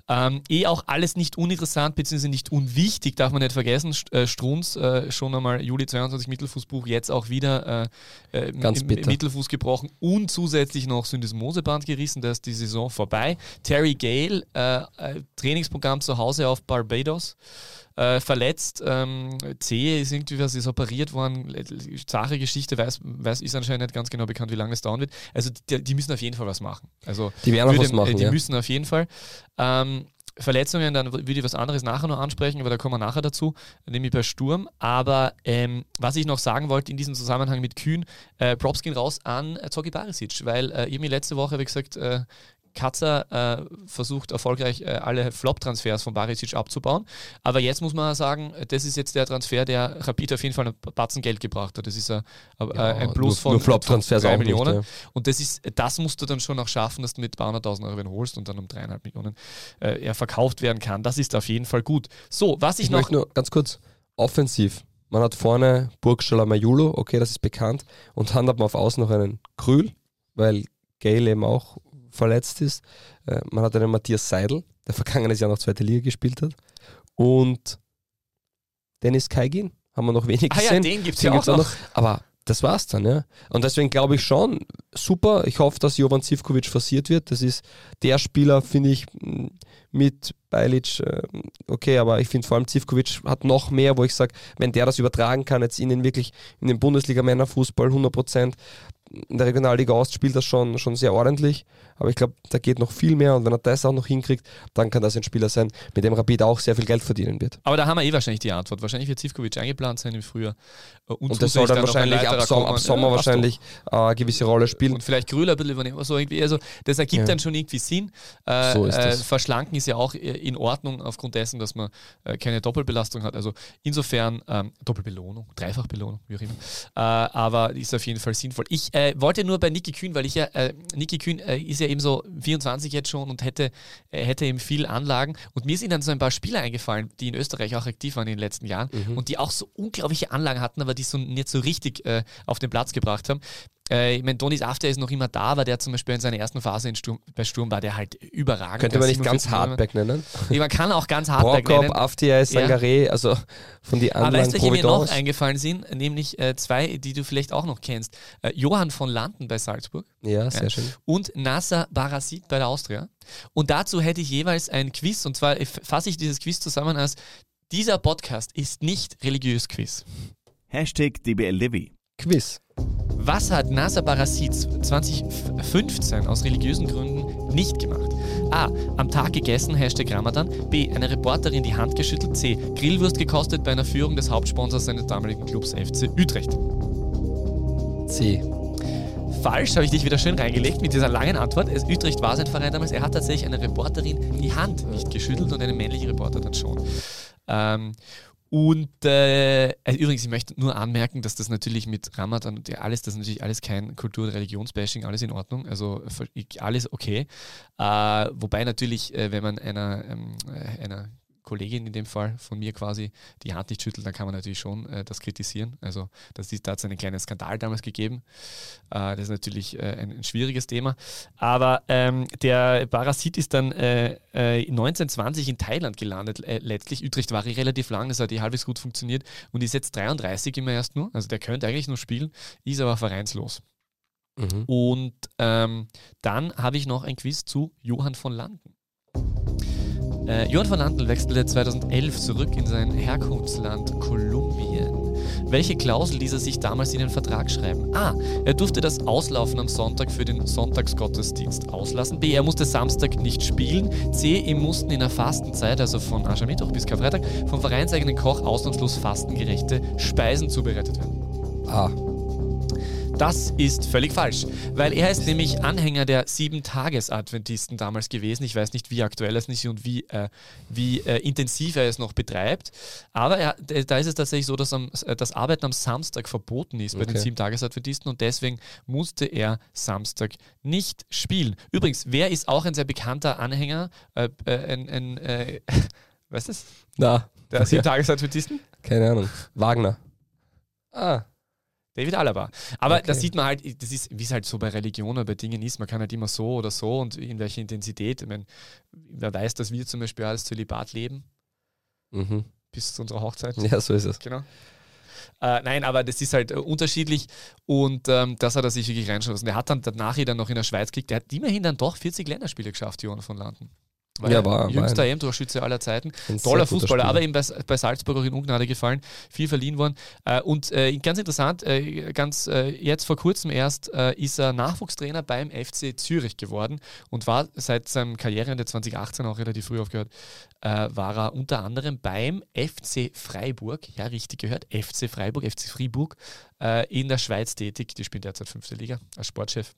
Ähm, eh auch alles nicht uninteressant bzw. nicht unwichtig, darf man nicht vergessen. Äh, Strunz, äh, schon einmal Juli 22 Mittelfußbuch, jetzt auch wieder äh, äh, Ganz im, bitter. Mittelfuß gebrochen und zusätzlich noch Syndesmoseband gerissen, da ist die Saison vorbei. Terry Gale, äh, äh, Trainingsprogramm zu Hause auf Barbados. Äh, verletzt, ähm, Zehe ist irgendwie was, ist operiert worden, zahre Geschichte, weiß, weiß, ist anscheinend nicht ganz genau bekannt, wie lange das dauern wird. Also die, die müssen auf jeden Fall was machen. Also Die werden würde- was machen, äh, Die ja. müssen auf jeden Fall. Ähm, Verletzungen, dann würde ich was anderes nachher noch ansprechen, aber da kommen wir nachher dazu, nämlich bei Sturm. Aber ähm, was ich noch sagen wollte in diesem Zusammenhang mit Kühn, äh, Props gehen raus an äh, Zogi Barisic, weil äh, irgendwie letzte Woche, wie gesagt, äh, Katzer äh, versucht erfolgreich äh, alle Flop-Transfers von Barisic abzubauen. Aber jetzt muss man sagen, das ist jetzt der Transfer, der Rapid auf jeden Fall einen Batzen Geld gebracht hat. Das ist äh, äh, ein Plus von, nur Flop-Transfers von drei auch Millionen. Nicht, Und das ist, das musst du dann schon auch schaffen, dass du mit 200.000 Euro holst und dann um dreieinhalb Millionen äh, er verkauft werden kann. Das ist auf jeden Fall gut. So, was ich, Ich noch. nur ganz kurz, offensiv. Man hat vorne Burgstaller Majulo, okay, das ist bekannt. Und dann hat man auf Außen noch einen Krühl, weil Gale eben auch verletzt ist. Äh, Man hat einen Matthias Seidel, der vergangenes Jahr noch zweite Liga gespielt hat. Und Dennis Kaigin, haben wir noch wenig ah ja, gesehen. den gibt es ja auch gibt's noch. Aber das war's dann, ja. Und deswegen glaube ich schon, super. Ich hoffe, dass Jovan Zivkovic forciert wird. Das ist der Spieler, finde ich, mit Bajlic, äh, okay, aber ich finde vor allem Zivkovic hat noch mehr, wo ich sage, wenn der das übertragen kann, jetzt in den wirklich, in den Bundesliga-Männerfußball 100 Prozent, in der Regionalliga Ost spielt das schon, schon sehr ordentlich, aber ich glaube, da geht noch viel mehr und wenn er das auch noch hinkriegt, dann kann das ein Spieler sein, mit dem Rapid auch sehr viel Geld verdienen wird. Aber da haben wir eh wahrscheinlich die Antwort. Wahrscheinlich wird Zivkovic eingeplant sein im Frühjahr. Äh, Und das soll dann ein wahrscheinlich ab, Som kommen. ab Sommer Ja, wahrscheinlich äh, eine gewisse Rolle spielen. Und vielleicht Grüller ein bisschen übernehmen. So irgendwie. Also das ergibt Ja. dann schon irgendwie Sinn. Äh, So ist äh, verschlanken ist ja auch äh, in Ordnung aufgrund dessen, dass man keine Doppelbelastung hat. Also insofern ähm, Doppelbelohnung, Dreifachbelohnung, wie auch immer. Aber ist auf jeden Fall sinnvoll. Ich äh, wollte nur bei Niki Kühn, weil ich ja, äh, Niki Kühn äh, ist ja eben so 24 jetzt schon und hätte, äh, hätte eben viel Anlagen. Und mir sind dann so ein paar Spieler eingefallen, die in Österreich auch aktiv waren in den letzten Jahren Mhm. und die auch so unglaubliche Anlagen hatten, aber die so nicht so richtig äh, auf den Platz gebracht haben. Äh, ich meine, Donis After ist noch immer da, aber der zum Beispiel in seiner ersten Phase in Sturm, bei Sturm war der halt überragend. Könnte man nicht ganz 47 Millionen. Hardback nennen? Ja, man kann auch ganz Hardback Prokop, nennen. Aftia, Sangaré, also von die Aber anderen weißt du, welche mir noch eingefallen sind? Nämlich äh, zwei, die du vielleicht auch noch kennst. Äh, Johann von Landen bei Salzburg Ja, sehr Ja. schön. und Nasser Barasit bei der Austria. Und dazu hätte ich jeweils ein Quiz. Und zwar fasse ich dieses Quiz zusammen als dieser Podcast ist nicht religiös Quiz. Hashtag DBLDevi. Quiz. Was hat Nasser Barasit 2015 aus religiösen Gründen nicht gemacht? A. Am Tag gegessen, Hashtag Ramadan. B. Eine Reporterin die Hand geschüttelt. C. Grillwurst gekostet bei einer Führung des Hauptsponsors seines damaligen Clubs FC Utrecht. C. Falsch, habe ich dich wieder schön reingelegt mit dieser langen Antwort. Es, Utrecht war sein Verein damals. Er hat tatsächlich eine Reporterin die Hand nicht geschüttelt und eine männliche Reporter dann schon. Ähm, und äh, also übrigens, ich möchte nur anmerken, dass das natürlich mit Ramadan und alles, das ist natürlich alles kein Kultur- und Religionsbashing, alles in Ordnung, also alles okay. Äh, wobei natürlich, äh, wenn man einer, ähm, äh, einer Kollegin in dem Fall von mir quasi die Hand nicht schüttelt, dann kann man natürlich schon äh, das kritisieren. Also das ist, da hat es einen kleinen Skandal damals gegeben. Äh, das ist natürlich äh, ein, ein schwieriges Thema. Aber ähm, der Parasit ist dann äh, äh, 1920 in Thailand gelandet, äh, letztlich. Utrecht war eh relativ lang, das hat eh halbwegs gut funktioniert und ist jetzt 33 immer erst nur. Also der könnte eigentlich nur spielen, ist aber vereinslos. Mhm. Und ähm, dann habe ich noch ein Quiz zu Johann von Landen. Äh, Johann von Landen wechselte 2011 zurück in sein Herkunftsland Kolumbien. Welche Klausel ließ er sich damals in den Vertrag schreiben? A. Er durfte das Auslaufen am Sonntag für den Sonntagsgottesdienst auslassen. B. Er musste Samstag nicht spielen. C. Ihm mussten in der Fastenzeit, also von Aschermittwoch bis Karfreitag, vom vereinseigenen Koch ausnahmslos fastengerechte Speisen zubereitet werden. A. Das ist völlig falsch, weil er ist nämlich Anhänger der Sieben-Tages-Adventisten damals gewesen. Ich weiß nicht, wie aktuell es ist und wie, äh, wie äh, intensiv er es noch betreibt. Aber er, d- da ist es tatsächlich so, dass am, äh, das Arbeiten am Samstag verboten ist bei den Okay. Sieben-Tages-Adventisten und deswegen musste er Samstag nicht spielen. Übrigens, wer ist auch ein sehr bekannter Anhänger? Äh, äh, ein, ein, äh, was ist das? Na, Der. Sieben-Tages-Adventisten? keine Ahnung. Wagner. Ah, David Alaba. Aber Okay. das sieht man halt, das ist, wie es halt so bei Religion oder bei Dingen ist, man kann halt immer so oder so und in welcher Intensität. Ich meine, wer weiß, dass wir zum Beispiel als Zölibat leben, mhm. bis zu unserer Hochzeit. Ja, so ist es. Genau. Äh, nein, aber das ist halt äh, unterschiedlich und ähm, das hat er sich wirklich reinschauen lassen. Der hat dann danach dann noch in der Schweiz gekriegt. Der hat immerhin dann doch 40 Länderspiele geschafft, Johann von Landen. War Ja, war- jüngster EM-Torschütze aller Zeiten. Toller Fußballer, aber eben bei, bei Salzburg auch in Ungnade gefallen, viel verliehen worden. Äh, und äh, ganz interessant, äh, ganz jetzt vor kurzem erst ist er Nachwuchstrainer beim FC Zürich geworden und war seit seinem Karriereende 2018 auch relativ früh aufgehört, war er unter anderem beim FC Freiburg, ja richtig gehört, FC Freiburg, FC Fribourg, in der Schweiz tätig. Die spielen derzeit fünfte Liga als Sportchef.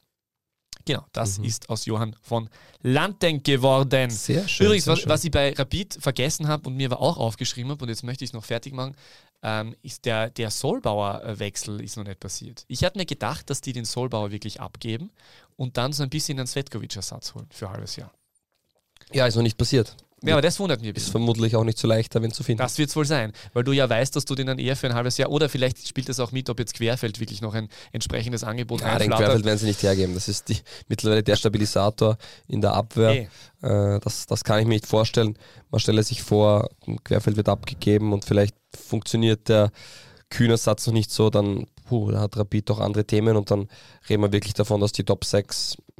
Genau, das Mhm. ist aus Johann von Landen geworden. Sehr schön. Übrigens, sehr was, schön. was ich bei Rapid vergessen habe und mir aber auch aufgeschrieben habe, und jetzt möchte ich es noch fertig machen, ähm, ist der, der Solbauer-Wechsel ist noch nicht passiert. Ich hatte mir gedacht, dass die den Solbauer wirklich abgeben und dann so ein bisschen einen Svetkovic-Ersatz holen für ein halbes Jahr. Ja, ist noch nicht passiert. Ja, aber das wundert mich Ist vermutlich auch nicht so leicht, da wen zu finden. Das wird es wohl sein, weil du ja weißt, dass du den dann eher für ein halbes Jahr oder vielleicht spielt es auch mit, ob jetzt Querfeld wirklich noch ein entsprechendes Angebot ja, den. Querfeld werden sie nicht hergeben. Das ist die, mittlerweile der Stabilisator in der Abwehr. Eh. Äh, das, das kann ich mir nicht vorstellen. Man stelle sich vor, ein Querfeld wird abgegeben und vielleicht funktioniert der Kühnersatz noch nicht so, dann puh, da hat Rapid doch andere Themen und dann reden wir wirklich davon, dass die Top 6 Sehr ein schwierig.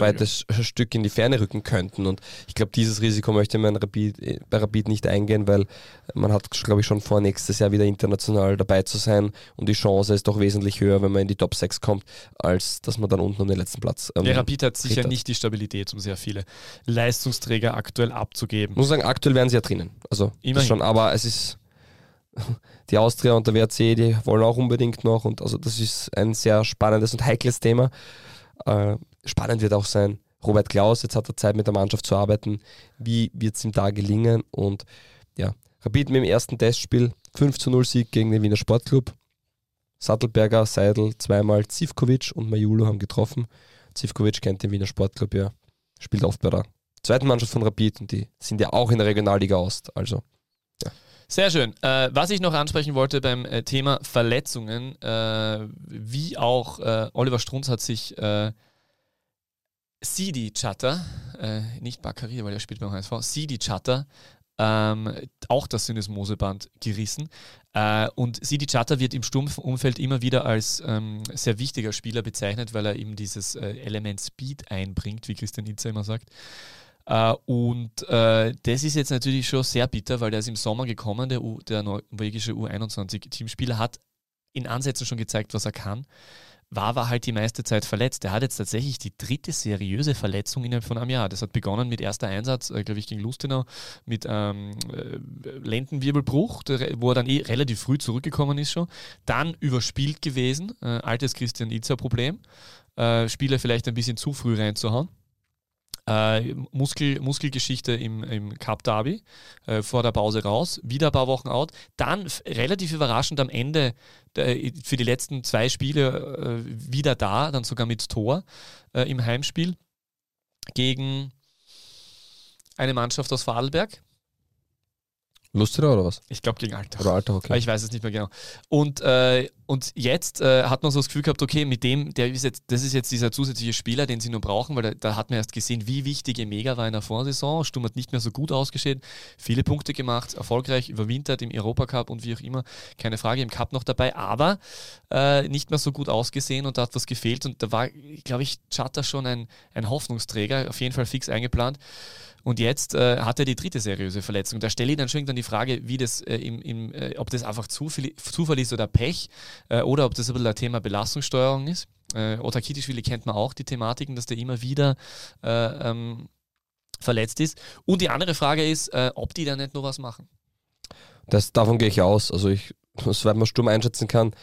Weites Stück in die Ferne rücken könnten. Und ich glaube, dieses Risiko möchte man Rapid, äh, bei Rapid nicht eingehen, weil man hat, glaube ich, schon vor, nächstes Jahr wieder international dabei zu sein und die Chance ist doch wesentlich höher, wenn man in die Top 6 kommt, als dass man dann unten um den letzten Platz. Ähm, Ja, Rapid hat sicher Dritter. nicht die Stabilität, um sehr viele Leistungsträger aktuell abzugeben. muss sagen, aktuell wären sie ja drinnen. Also schon, aber es ist die Austria und der WRC, die wollen auch unbedingt noch und also das ist ein sehr spannendes und heikles Thema. Äh, spannend wird auch sein, Robert Klaus, jetzt hat er Zeit mit der Mannschaft zu arbeiten. Wie wird es ihm da gelingen? Und ja, Rapid mit dem ersten Testspiel 5 zu 0 Sieg gegen den Wiener Sportclub. Sattelberger, Seidel, zweimal Zivkovic und Majulo haben getroffen. Zivkovic kennt den Wiener Sportclub ja, spielt oft bei der zweiten Mannschaft von Rapid und die sind ja auch in der Regionalliga Ost. Also Sehr schön. Äh, was ich noch ansprechen wollte beim äh, Thema Verletzungen, äh, wie auch äh, Oliver Strunz hat sich äh, Sidi Chatter, äh, nicht Bakary, weil er spielt beim HSV, Sidi Chatter, ähm, auch das Syndesmoseband gerissen. Äh, und Sidi Chatter wird im Sturmumfeld immer wieder als ähm, sehr wichtiger Spieler bezeichnet, weil er eben dieses äh, Element Speed einbringt, wie Christian Itzer immer sagt. Uh, und uh, das ist jetzt natürlich schon sehr bitter, weil der ist im Sommer gekommen, der, U, der norwegische U21-Teamspieler hat in Ansätzen schon gezeigt, was er kann war war halt die meiste Zeit verletzt. Er hat jetzt tatsächlich die dritte seriöse Verletzung innerhalb von einem Jahr. Das hat begonnen mit erster Einsatz, äh, glaube ich, gegen Lustenau mit ähm, äh, Lendenwirbelbruch, der, wo er dann eh relativ früh zurückgekommen ist schon. Dann überspielt gewesen, äh, altes Christian Itzer-Problem. Äh, Spieler vielleicht ein bisschen zu früh reinzuhauen. Äh, Muskel, Muskelgeschichte im, im Cup Derby, äh, vor der Pause raus, wieder ein paar Wochen out. Dann relativ überraschend am Ende der, für die letzten zwei Spiele äh, wieder da, dann sogar mit Tor äh, im Heimspiel gegen eine Mannschaft aus Vorarlberg. Lustiger oder was? Ich glaube gegen Alter. Oder Alter, okay. Ich weiß es nicht mehr genau. Und, äh, und jetzt äh, hat man so das Gefühl gehabt, okay, mit dem, der ist jetzt, das ist jetzt dieser zusätzliche Spieler, den sie nur brauchen, weil da, da hat man erst gesehen, wie wichtig Emega war in der Vorsaison. Sturm hat nicht mehr so gut ausgeschehen, viele Punkte gemacht, erfolgreich überwintert im Europacup und wie auch immer, keine Frage, im Cup noch dabei, aber äh, nicht mehr so gut ausgesehen und da hat was gefehlt und da war, glaube ich, Chatter schon ein, ein Hoffnungsträger, auf jeden Fall fix eingeplant. Und jetzt äh, hat er die dritte seriöse Verletzung. Da stelle ich dann schon dann die Frage, wie das äh, im, im, äh, ob das einfach Zufall, Zufall ist oder Pech äh, oder ob das ein bisschen ein Thema Belastungssteuerung ist. Äh, Otakitischwili kennt man auch die Thematiken, dass der immer wieder äh, ähm, verletzt ist. Und die andere Frage ist, äh, ob die da nicht noch was machen. Das, davon gehe ich aus. Also ich, soweit man Sturm einschätzen kann,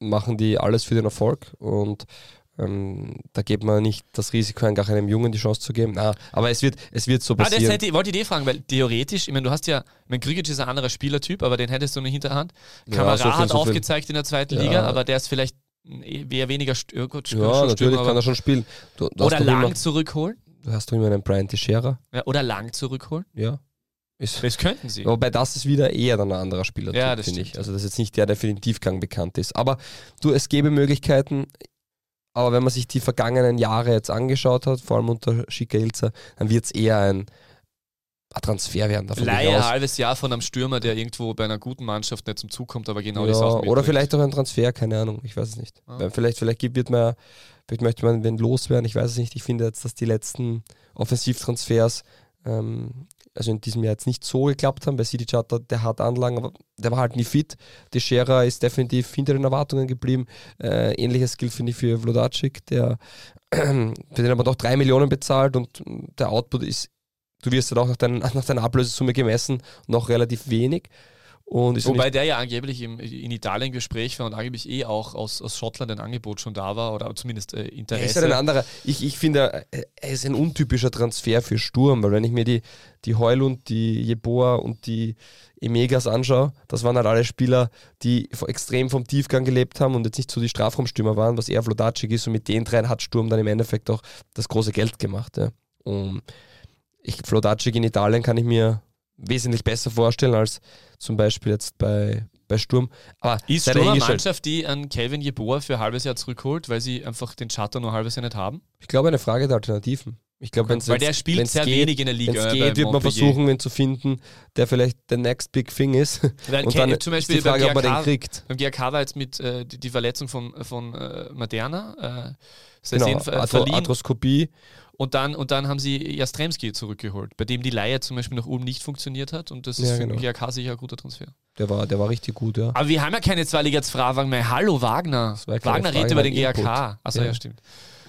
machen die alles für den Erfolg und ähm, da geht man nicht das Risiko ein, gar einem Jungen die Chance zu geben. Na, aber es wird, es wird so passieren. Ah, das hätte, wollte ich dir fragen, weil theoretisch, ich meine, du hast ja, ich meine, Grigic ist ein anderer Spielertyp, aber den hättest du in der Hinterhand. Kamera ja, so hat so aufgezeigt in der zweiten ja. Liga, aber der ist vielleicht eher weniger Stür gut, Ja, natürlich kann er schon spielen. Du, du oder lang immer, zurückholen. Du hast doch immer einen Brian Teixeira. Ja, oder lang zurückholen. Ja. Ist, das könnten sie. Wobei das ist wieder eher dann ein anderer Spieler, ja, finde ich. Also das ist jetzt nicht der, der für den Tiefgang bekannt ist. Aber du, es gäbe Möglichkeiten. Aber wenn man sich die vergangenen Jahre jetzt angeschaut hat, vor allem unter Schika Ilzer, dann wird es eher ein, ein Transfer werden. Davon Leihe ein halbes Jahr von einem Stürmer, der irgendwo bei einer guten Mannschaft nicht zum Zug kommt, aber genau ja, die Sachen Oder vielleicht auch ein Transfer, keine Ahnung, ich weiß es nicht. Ah. Vielleicht, vielleicht wird man, vielleicht möchte man wenn loswerden, ich weiß es nicht. Ich finde jetzt, dass die letzten Offensivtransfers ähm, also in diesem Jahr jetzt nicht so geklappt haben. Bei City Charter, der hat Anlagen, aber der war halt nie fit. De Scherer ist definitiv hinter den Erwartungen geblieben. Äh, ähnliches gilt, finde ich, für Vlodacic, der für den aber doch drei Millionen bezahlt und der Output ist, du wirst halt auch nach, dein, nach deiner Ablösesumme gemessen, noch relativ wenig. Wobei der ja angeblich im, in Italien Gespräch war und angeblich eh auch aus, aus Schottland ein Angebot schon da war oder zumindest äh, Interesse. Er ist halt ein anderer. Ich, ich finde, er ist ein untypischer Transfer für Sturm, weil wenn ich mir die, die Heulund, die Jeboa und die Emegas anschaue, das waren halt alle Spieler, die extrem vom Tiefgang gelebt haben und jetzt nicht so die Strafraumstürmer waren, was eher Vlodacic ist und mit den dreien hat Sturm dann im Endeffekt auch das große Geld gemacht. Ja. Und ich, Vlodacic in Italien kann ich mir wesentlich besser vorstellen als zum Beispiel jetzt bei, bei Sturm. Aber ist Sturm eine Mannschaft, die an Kelvin Jeboa für ein halbes Jahr zurückholt, weil sie einfach den Charter nur ein halbes Jahr nicht haben? Ich glaube, eine Frage der Alternativen. Ich glaube, okay. Weil der spielt sehr geht, wenig in der Liga. Wenn es geht, wird man versuchen, ihn zu finden, der vielleicht der next big thing ist. Weil und dann zum Beispiel ist die Frage, GRK, ob er den kriegt. Beim GRK war jetzt mit äh, die, die, Verletzung von, von äh, Moderna. Äh, genau, Arthroskopie. Und dann, und dann haben sie Jastremski zurückgeholt, bei dem die Leihe zum Beispiel nach Ulm nicht funktioniert hat. Und das ist ja, genau. für GRK sicher ein guter Transfer. Der war, der war richtig gut, ja. Aber wir haben ja keine Zweiliga-Fragen mehr. Hallo, Wagner. Wagner redet über den GRK. Achso, ja. ja, stimmt.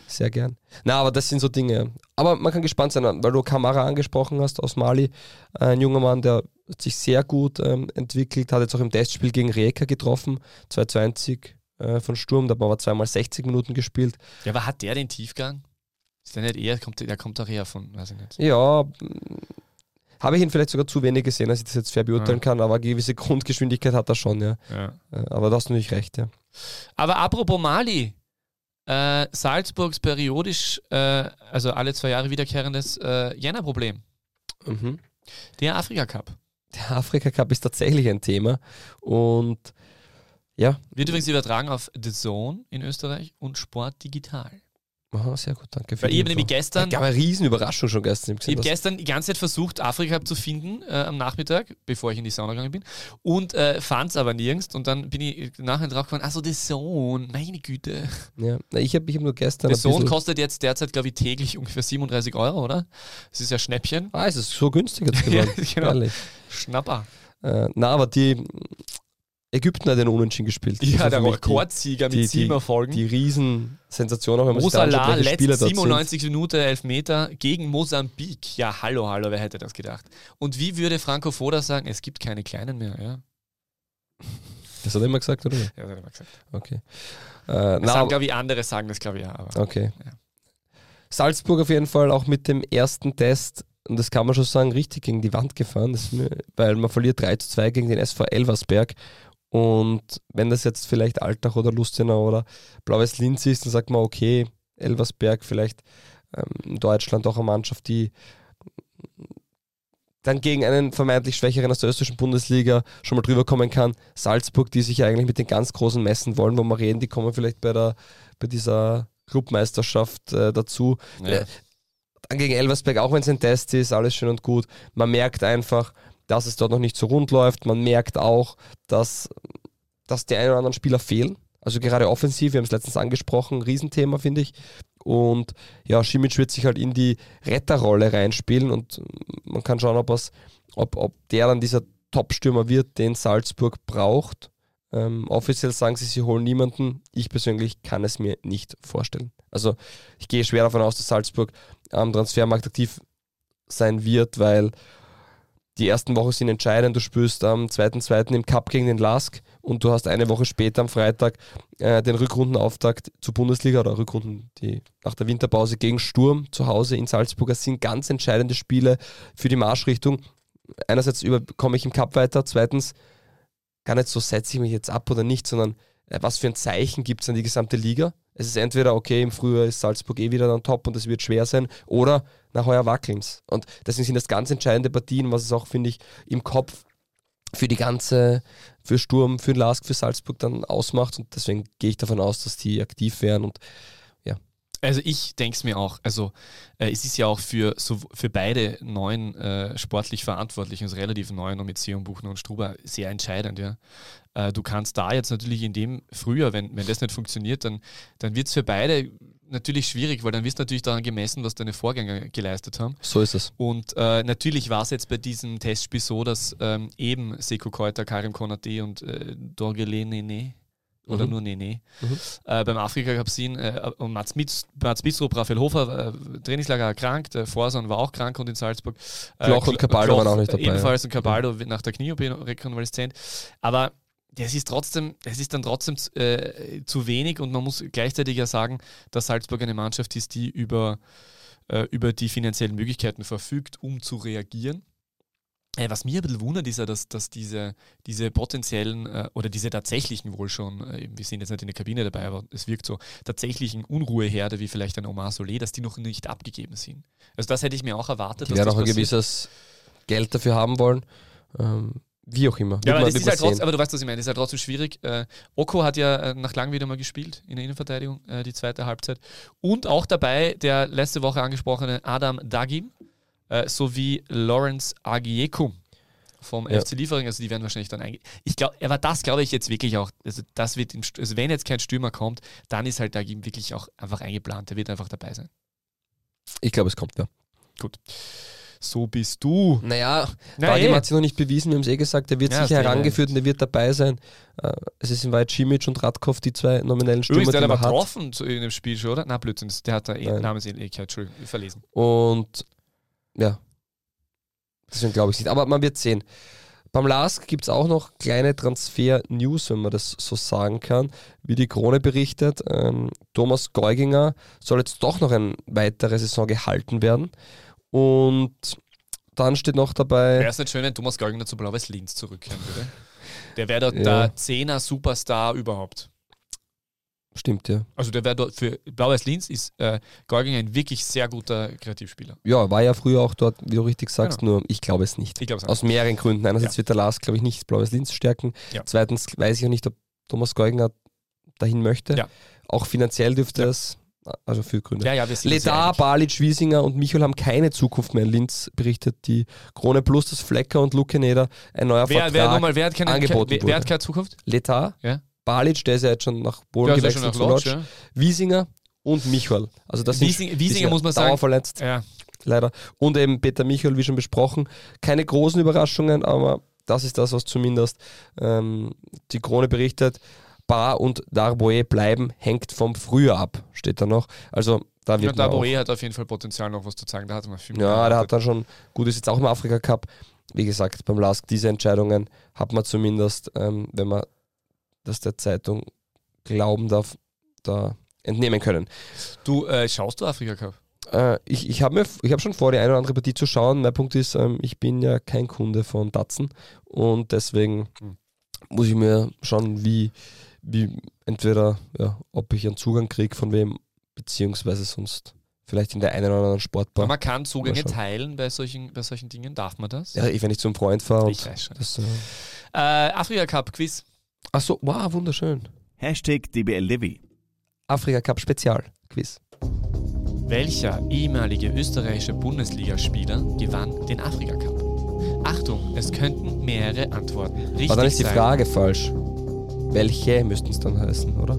Sehr gern. Na, aber das sind so Dinge. Aber man kann gespannt sein, weil du Kamara angesprochen hast aus Mali. Ein junger Mann, der sich sehr gut ähm, entwickelt, hat jetzt auch im Testspiel gegen Rijeka getroffen. 220 äh, von Sturm, da haben wir zweimal 60 Minuten gespielt. Ja, aber hat der den Tiefgang? Ist der nicht eher, kommt, der kommt doch eher von, weiß ich nicht. Ja, habe ich ihn vielleicht sogar zu wenig gesehen, dass ich das jetzt fair beurteilen ja. kann, aber eine gewisse Grundgeschwindigkeit hat er schon, ja. ja. Äh, aber da hast du natürlich recht, ja. Aber apropos Mali, äh, Salzburgs periodisch, äh, also alle zwei Jahre wiederkehrendes äh, Jänner-Problem. Mhm. Der Afrika Cup. der Afrika Cup ist tatsächlich ein Thema. Und ja. Wird übrigens übertragen auf The Zone in Österreich und Sport Digital. Aha, sehr gut, danke Weil ich habe nämlich gestern. Es gab eine Riesenüberraschung schon gestern. Ich habe gestern die ganze Zeit versucht, Afrika zu finden äh, am Nachmittag, bevor ich in die Sauna gegangen bin. Und äh, fand es aber nirgends. Und dann bin ich nachher drauf gekommen, achso, The Zone, meine Güte. Ja, Na, ich habe ich hab nur gestern. The Zone kostet jetzt derzeit, glaube ich, täglich ungefähr 37 Euro, oder? Das ist ja Schnäppchen. Ah, es ist so günstig jetzt geworden. ja, genau. Ehrlich. Schnapper. Äh, na, aber die Ägypten hat den Unentschieden gespielt. Ja, der Rekordsieger mit sieben Erfolgen. Die Riesensensation, auch wenn man Mo Salah, sich letzte 97 Minuten Elfmeter gegen Mosambik. Ja, hallo, hallo, wer hätte das gedacht? Und wie würde Franco Foda sagen, es gibt keine Kleinen mehr, ja? Das hat er immer gesagt, oder? Ja, das hat er immer gesagt. Okay. Äh, das sagen, glaube ich, andere sagen das, glaube ich, ja. Aber, okay. Ja. Salzburg auf jeden Fall auch mit dem ersten Test und das kann man schon sagen, richtig gegen die Wand gefahren, mir, weil man verliert 3 zu 2 gegen den SV Elversberg und wenn das jetzt vielleicht Altach oder Lustenau oder Blaues Linz ist, dann sagt man, okay, Elversberg vielleicht ähm, in Deutschland auch eine Mannschaft, die dann gegen einen vermeintlich Schwächeren aus der österreichischen Bundesliga schon mal drüber kommen kann. Salzburg, die sich ja eigentlich mit den ganz Großen messen wollen, wo wir reden, die kommen vielleicht bei, der, bei dieser Clubmeisterschaft äh, dazu. Ja. Äh, dann gegen Elversberg, auch wenn es ein Test ist, alles schön und gut. Man merkt einfach, dass es dort noch nicht so rund läuft. Man merkt auch, dass, dass die ein oder anderen Spieler fehlen. Also gerade offensiv, wir haben es letztens angesprochen, Riesenthema, finde ich. Und ja, Schimic wird sich halt in die Retterrolle reinspielen und man kann schauen, ob, es, ob, ob der dann dieser Top-Stürmer wird, den Salzburg braucht. Ähm, offiziell sagen sie, sie holen niemanden. Ich persönlich kann es mir nicht vorstellen. Also ich gehe schwer davon aus, dass Salzburg am Transfermarkt aktiv sein wird, weil die ersten Wochen sind entscheidend. Du spürst am 2.2. im Cup gegen den Lask und du hast eine Woche später am Freitag äh, den Rückrundenauftakt zur Bundesliga oder Rückrunden, die nach der Winterpause gegen Sturm zu Hause in Salzburg. Das sind ganz entscheidende Spiele für die Marschrichtung. Einerseits komme ich im Cup weiter, zweitens gar nicht so setze ich mich jetzt ab oder nicht, sondern äh, was für ein Zeichen gibt es an die gesamte Liga. Es ist entweder, okay, im Frühjahr ist Salzburg eh wieder dann top und es wird schwer sein, oder nach heuer wackelns. Und deswegen sind das ganz entscheidende Partien, was es auch, finde ich, im Kopf für die ganze, für Sturm, für Lask, für Salzburg dann ausmacht. Und deswegen gehe ich davon aus, dass die aktiv werden und also ich denke es mir auch. Also äh, es ist ja auch für, so, für beide neuen äh, sportlich Verantwortlichen, also relativ neuen und mit Sion Buchner und Struber, sehr entscheidend. Ja. Äh, du kannst da jetzt natürlich in dem früher, wenn, wenn das nicht funktioniert, dann, dann wird es für beide natürlich schwierig, weil dann wirst du natürlich daran gemessen, was deine Vorgänger geleistet haben. So ist es. Und äh, natürlich war es jetzt bei diesem Testspiel so, dass ähm, eben Seko Keuter, Karim Konate und äh, Dorgelene oder mhm. nur Nene. Mhm. Äh, beim Afrika Cup sehen äh, und Mats, Mitz, Mats Bistrup, Raphael Hofer, äh, Trainingslager erkrankt, der Forsan war auch krank und in Salzburg. Äh, Kloch und Cabaldo waren auch nicht dabei. Ebenfalls und Cabaldo mhm. nach der Knierekonvaleszent. Aber das ist trotzdem, es ist dann trotzdem äh, zu wenig und man muss gleichzeitig ja sagen, dass Salzburg eine Mannschaft ist, die über, äh, über die finanziellen Möglichkeiten verfügt, um zu reagieren. Äh, was mir ein bisschen wundert, ist ja, dass, dass diese, diese potenziellen äh, oder diese tatsächlichen wohl schon, äh, wir sind jetzt nicht in der Kabine dabei, aber es wirkt so, tatsächlichen Unruheherde, wie vielleicht ein Omar Solé, dass die noch nicht abgegeben sind. Also das hätte ich mir auch erwartet. Die werden auch ein gewisses Geld dafür haben wollen. Ähm, wie auch immer. Ja, aber, das ist halt trotzdem, aber du weißt, was ich meine. Das ist halt trotzdem schwierig. Äh, Oko hat ja äh, nach langem wieder mal gespielt in der Innenverteidigung, äh, die zweite Halbzeit. Und auch dabei der letzte Woche angesprochene Adam Dagim, äh, sowie Lawrence Agiekum vom ja. FC Liefering, also die werden wahrscheinlich dann einge... Ich glaube, aber das glaube ich jetzt wirklich auch, also das wird, im, also wenn jetzt kein Stürmer kommt, dann ist halt Dagim wirklich auch einfach eingeplant, der wird einfach dabei sein. Ich glaube, es kommt, ja. Gut. So bist du. Naja, Dagim hat sich noch nicht bewiesen, wir haben es eh gesagt, der wird ja, sicher herangeführt und der wird dabei sein. Äh, es ist in Wahrheit Cimic und Radkov, die zwei nominellen Stürmer, Übrigens, der die hat. getroffen in dem Spiel schon, oder? Na, Blödsinn, der hat da eh Namensähnlichkeit, Entschuldigung, verlesen. Und ja, deswegen glaube ich nicht. Aber man wird sehen. Beim LASK gibt es auch noch kleine Transfer-News, wenn man das so sagen kann. Wie die Krone berichtet, ähm, Thomas Geuginger soll jetzt doch noch eine weitere Saison gehalten werden. Und dann steht noch dabei. Wäre es nicht schön, wenn Thomas Geuginger zu Blau-Weiß Linz zurückkehren würde? Der wäre dort ja. der Zehner-Superstar überhaupt. Stimmt, ja. Also der wäre dort für Blau-Weiß Linz ist äh, Geuging ein wirklich sehr guter Kreativspieler. Ja, war ja früher auch dort, wie du richtig sagst, nur ich glaube es nicht. Ich glaube es Aus mehreren Gründen. Einerseits wird der Lars, glaube ich, nicht Blaues Linz stärken. Ja. Zweitens weiß ich auch nicht, ob Thomas Geuginger dahin möchte. Ja. Auch finanziell dürfte Ja. es, also für Gründe. Ja, ja, wir sind Ledar. Balic, Wiesinger und Michel haben keine Zukunft mehr in Linz, berichtet die Krone Plus, das Flecker und Lukeneder ein neuer Wer, Vertrag. wer, nochmal, wer, hat keine, angeboten wer, wurde. wer hat keine Zukunft? Letar, Ja. Balic, der ist ja jetzt schon nach Polen ja gewechselt nach Lodz, Lodz. Wiesinger und Michael. Also das sind Wiesing, Wiesinger muss man sagen. dauerverletzt, Ja, leider. Und eben Peter Michael, wie schon besprochen. Keine großen Überraschungen, aber das ist das, was zumindest ähm, die Krone berichtet. Bar und Darboe bleiben, hängt vom Frühjahr ab, steht da noch. Also da ja wird auch, Dabore hat auf jeden Fall Potenzial noch was zu zeigen. Da hat man viel mehr Ja, erwartet. hat dann schon, gut, ist jetzt auch im Afrika Cup. Wie gesagt, beim LASK, diese Entscheidungen hat man zumindest, ähm, wenn man das der Zeitung glauben darf, da entnehmen können. Du, äh, schaust du Afrika Cup? Äh, ich ich habe hab schon vor, die eine oder andere Partie zu schauen. Mein Punkt ist, ähm, ich bin ja kein Kunde von Datsen und deswegen Hm. muss ich mir schauen, wie, wie entweder, ja, ob ich einen Zugang kriege von wem, beziehungsweise sonst vielleicht in der einen oder anderen Sportbar. Man kann Zugänge teilen bei solchen, bei solchen Dingen. Darf man das? Ja, ich, wenn ich zum Freund fahre. ich weiß schon. Das, äh, Äh, Afrika Cup Quiz. ach so, wow, wunderschön. Hashtag DBLDW. Afrika Cup Spezial Quiz. Welcher ehemalige österreichische Bundesligaspieler gewann den Afrika Cup? Achtung, es könnten mehrere Antworten richtig Aber dann ist die sein. Frage falsch. Welche müssten es dann heißen, oder?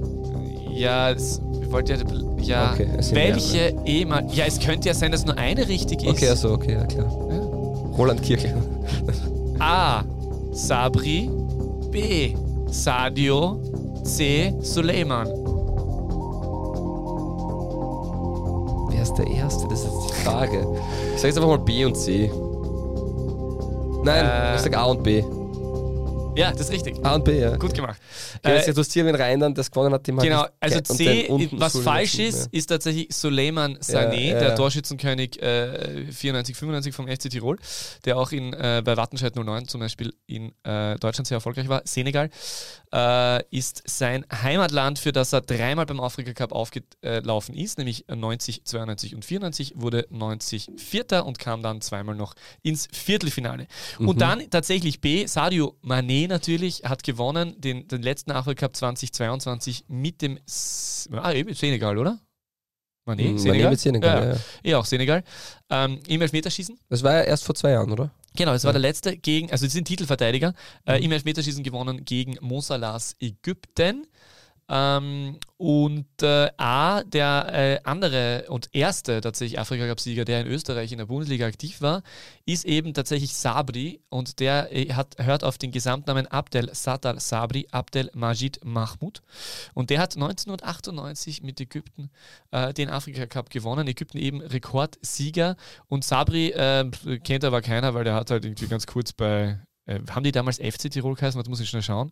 Ja, es, ich wollte ja, ja Okay, welche ehemalige. Ja, es könnte ja sein, dass nur eine richtig ist. Okay, also okay, ja klar. Ja. Roland Kirchler. A. Sabri. B. Sadio. C. Suleiman. Wer ist der Erste? Das ist jetzt die Frage. Ich sage jetzt einfach mal B und C. Nein, Äh. ich sage A und B. Ja, das ist richtig. A und B, ja. Gut gemacht. Okay, Äh, jetzt interessieren wir rein, dann das gewonnen hat, dem Genau, hat also C, was falsch ist, ja. ist tatsächlich Suleiman Sané, ja, der ja. Torschützenkönig äh, 94, 95 vom FC Tirol, der auch in, äh, bei Wattenscheid 09 zum Beispiel in äh, Deutschland sehr erfolgreich war. Senegal äh, ist sein Heimatland, für das er dreimal beim Afrika Cup aufgelaufen ist, nämlich 90, 92 und 94, wurde 90 Vierter und kam dann zweimal noch ins Viertelfinale. Mhm. Und dann tatsächlich B, Sadio Mané natürlich, hat gewonnen, den, den letzten Afrika Cup 2022 mit dem S ah, Senegal, oder? Mané, Mhm, Senegal? Mané mit Senegal, ja, ja. ja, auch Senegal. Ähm, Im Elfmeterschießen. Das war ja erst vor zwei Jahren, oder? Genau, das war Ja. der letzte gegen, also die sind Titelverteidiger, äh, Mhm. im Elfmeterschießen gewonnen gegen Mosalas Ägypten. Ähm, und äh, A, der äh, andere und erste tatsächlich Afrika-Cup-Sieger, der in Österreich in der Bundesliga aktiv war, ist eben tatsächlich Sabri und der äh, hat, hört auf den Gesamtnamen Abdel Sattar Sabri, Abdel Majid Mahmoud. Und der hat 1998 mit Ägypten äh, den Afrika-Cup gewonnen. Ägypten eben Rekordsieger und Sabri äh, kennt aber keiner, weil der hat halt irgendwie ganz kurz bei, äh, haben die damals FC Tirol geheißen? Was muss ich schnell schauen?